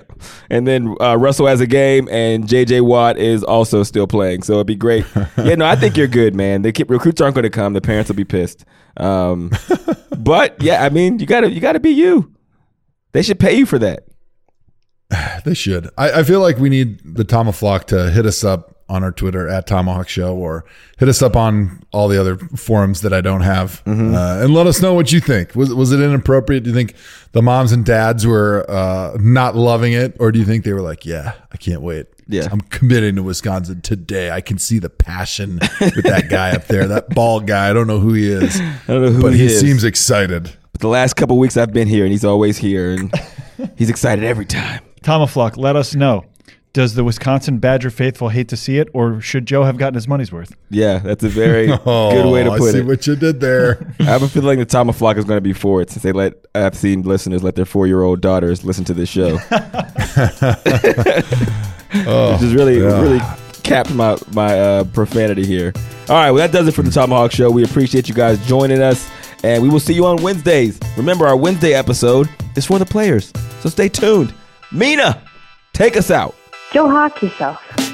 and then uh, Russell has a game, and J.J. Watt is also still playing. So it'd be great. <laughs> yeah, no, I think you're good, man. The kid, recruits aren't going to come. The parents will be pissed. Um, but yeah, I mean, you gotta, you gotta be you. They should pay you for that. <sighs> They should. I, I feel like we need the ThomaHawk to hit us up on our Twitter at ThomaHawk Show or hit us up on all the other forums that I don't have Mm-hmm. uh, and let us know what you think. Was, was it inappropriate? Do you think the moms and dads were uh, not loving it? Or do you think they were like, yeah, I can't wait? Yeah. I'm committing to Wisconsin today. I can see the passion with that guy up there, that bald guy. I don't know who he is, <laughs> I don't know who he is. but he, he is. seems excited. But the last couple weeks I've been here, and he's always here, and <laughs> he's excited every time. ThomaFlawk, let us know. Does the Wisconsin Badger faithful hate to see it, or should Joe have gotten his money's worth? Yeah, that's a very Oh, <laughs> good way to put it. I see it. what you did there. <laughs> I have a feeling the ThomaFlawk is going to be for it since they let I've seen listeners let their four year old daughters listen to this show. <laughs> Which is really yeah. really capped my my uh, profanity here. All right, well that does it for the ThomaHawk Show. We appreciate you guys joining us, and we will see you on Wednesdays. Remember, our Wednesday episode is for the players, so stay tuned. Mina, take us out. Go hack yourself.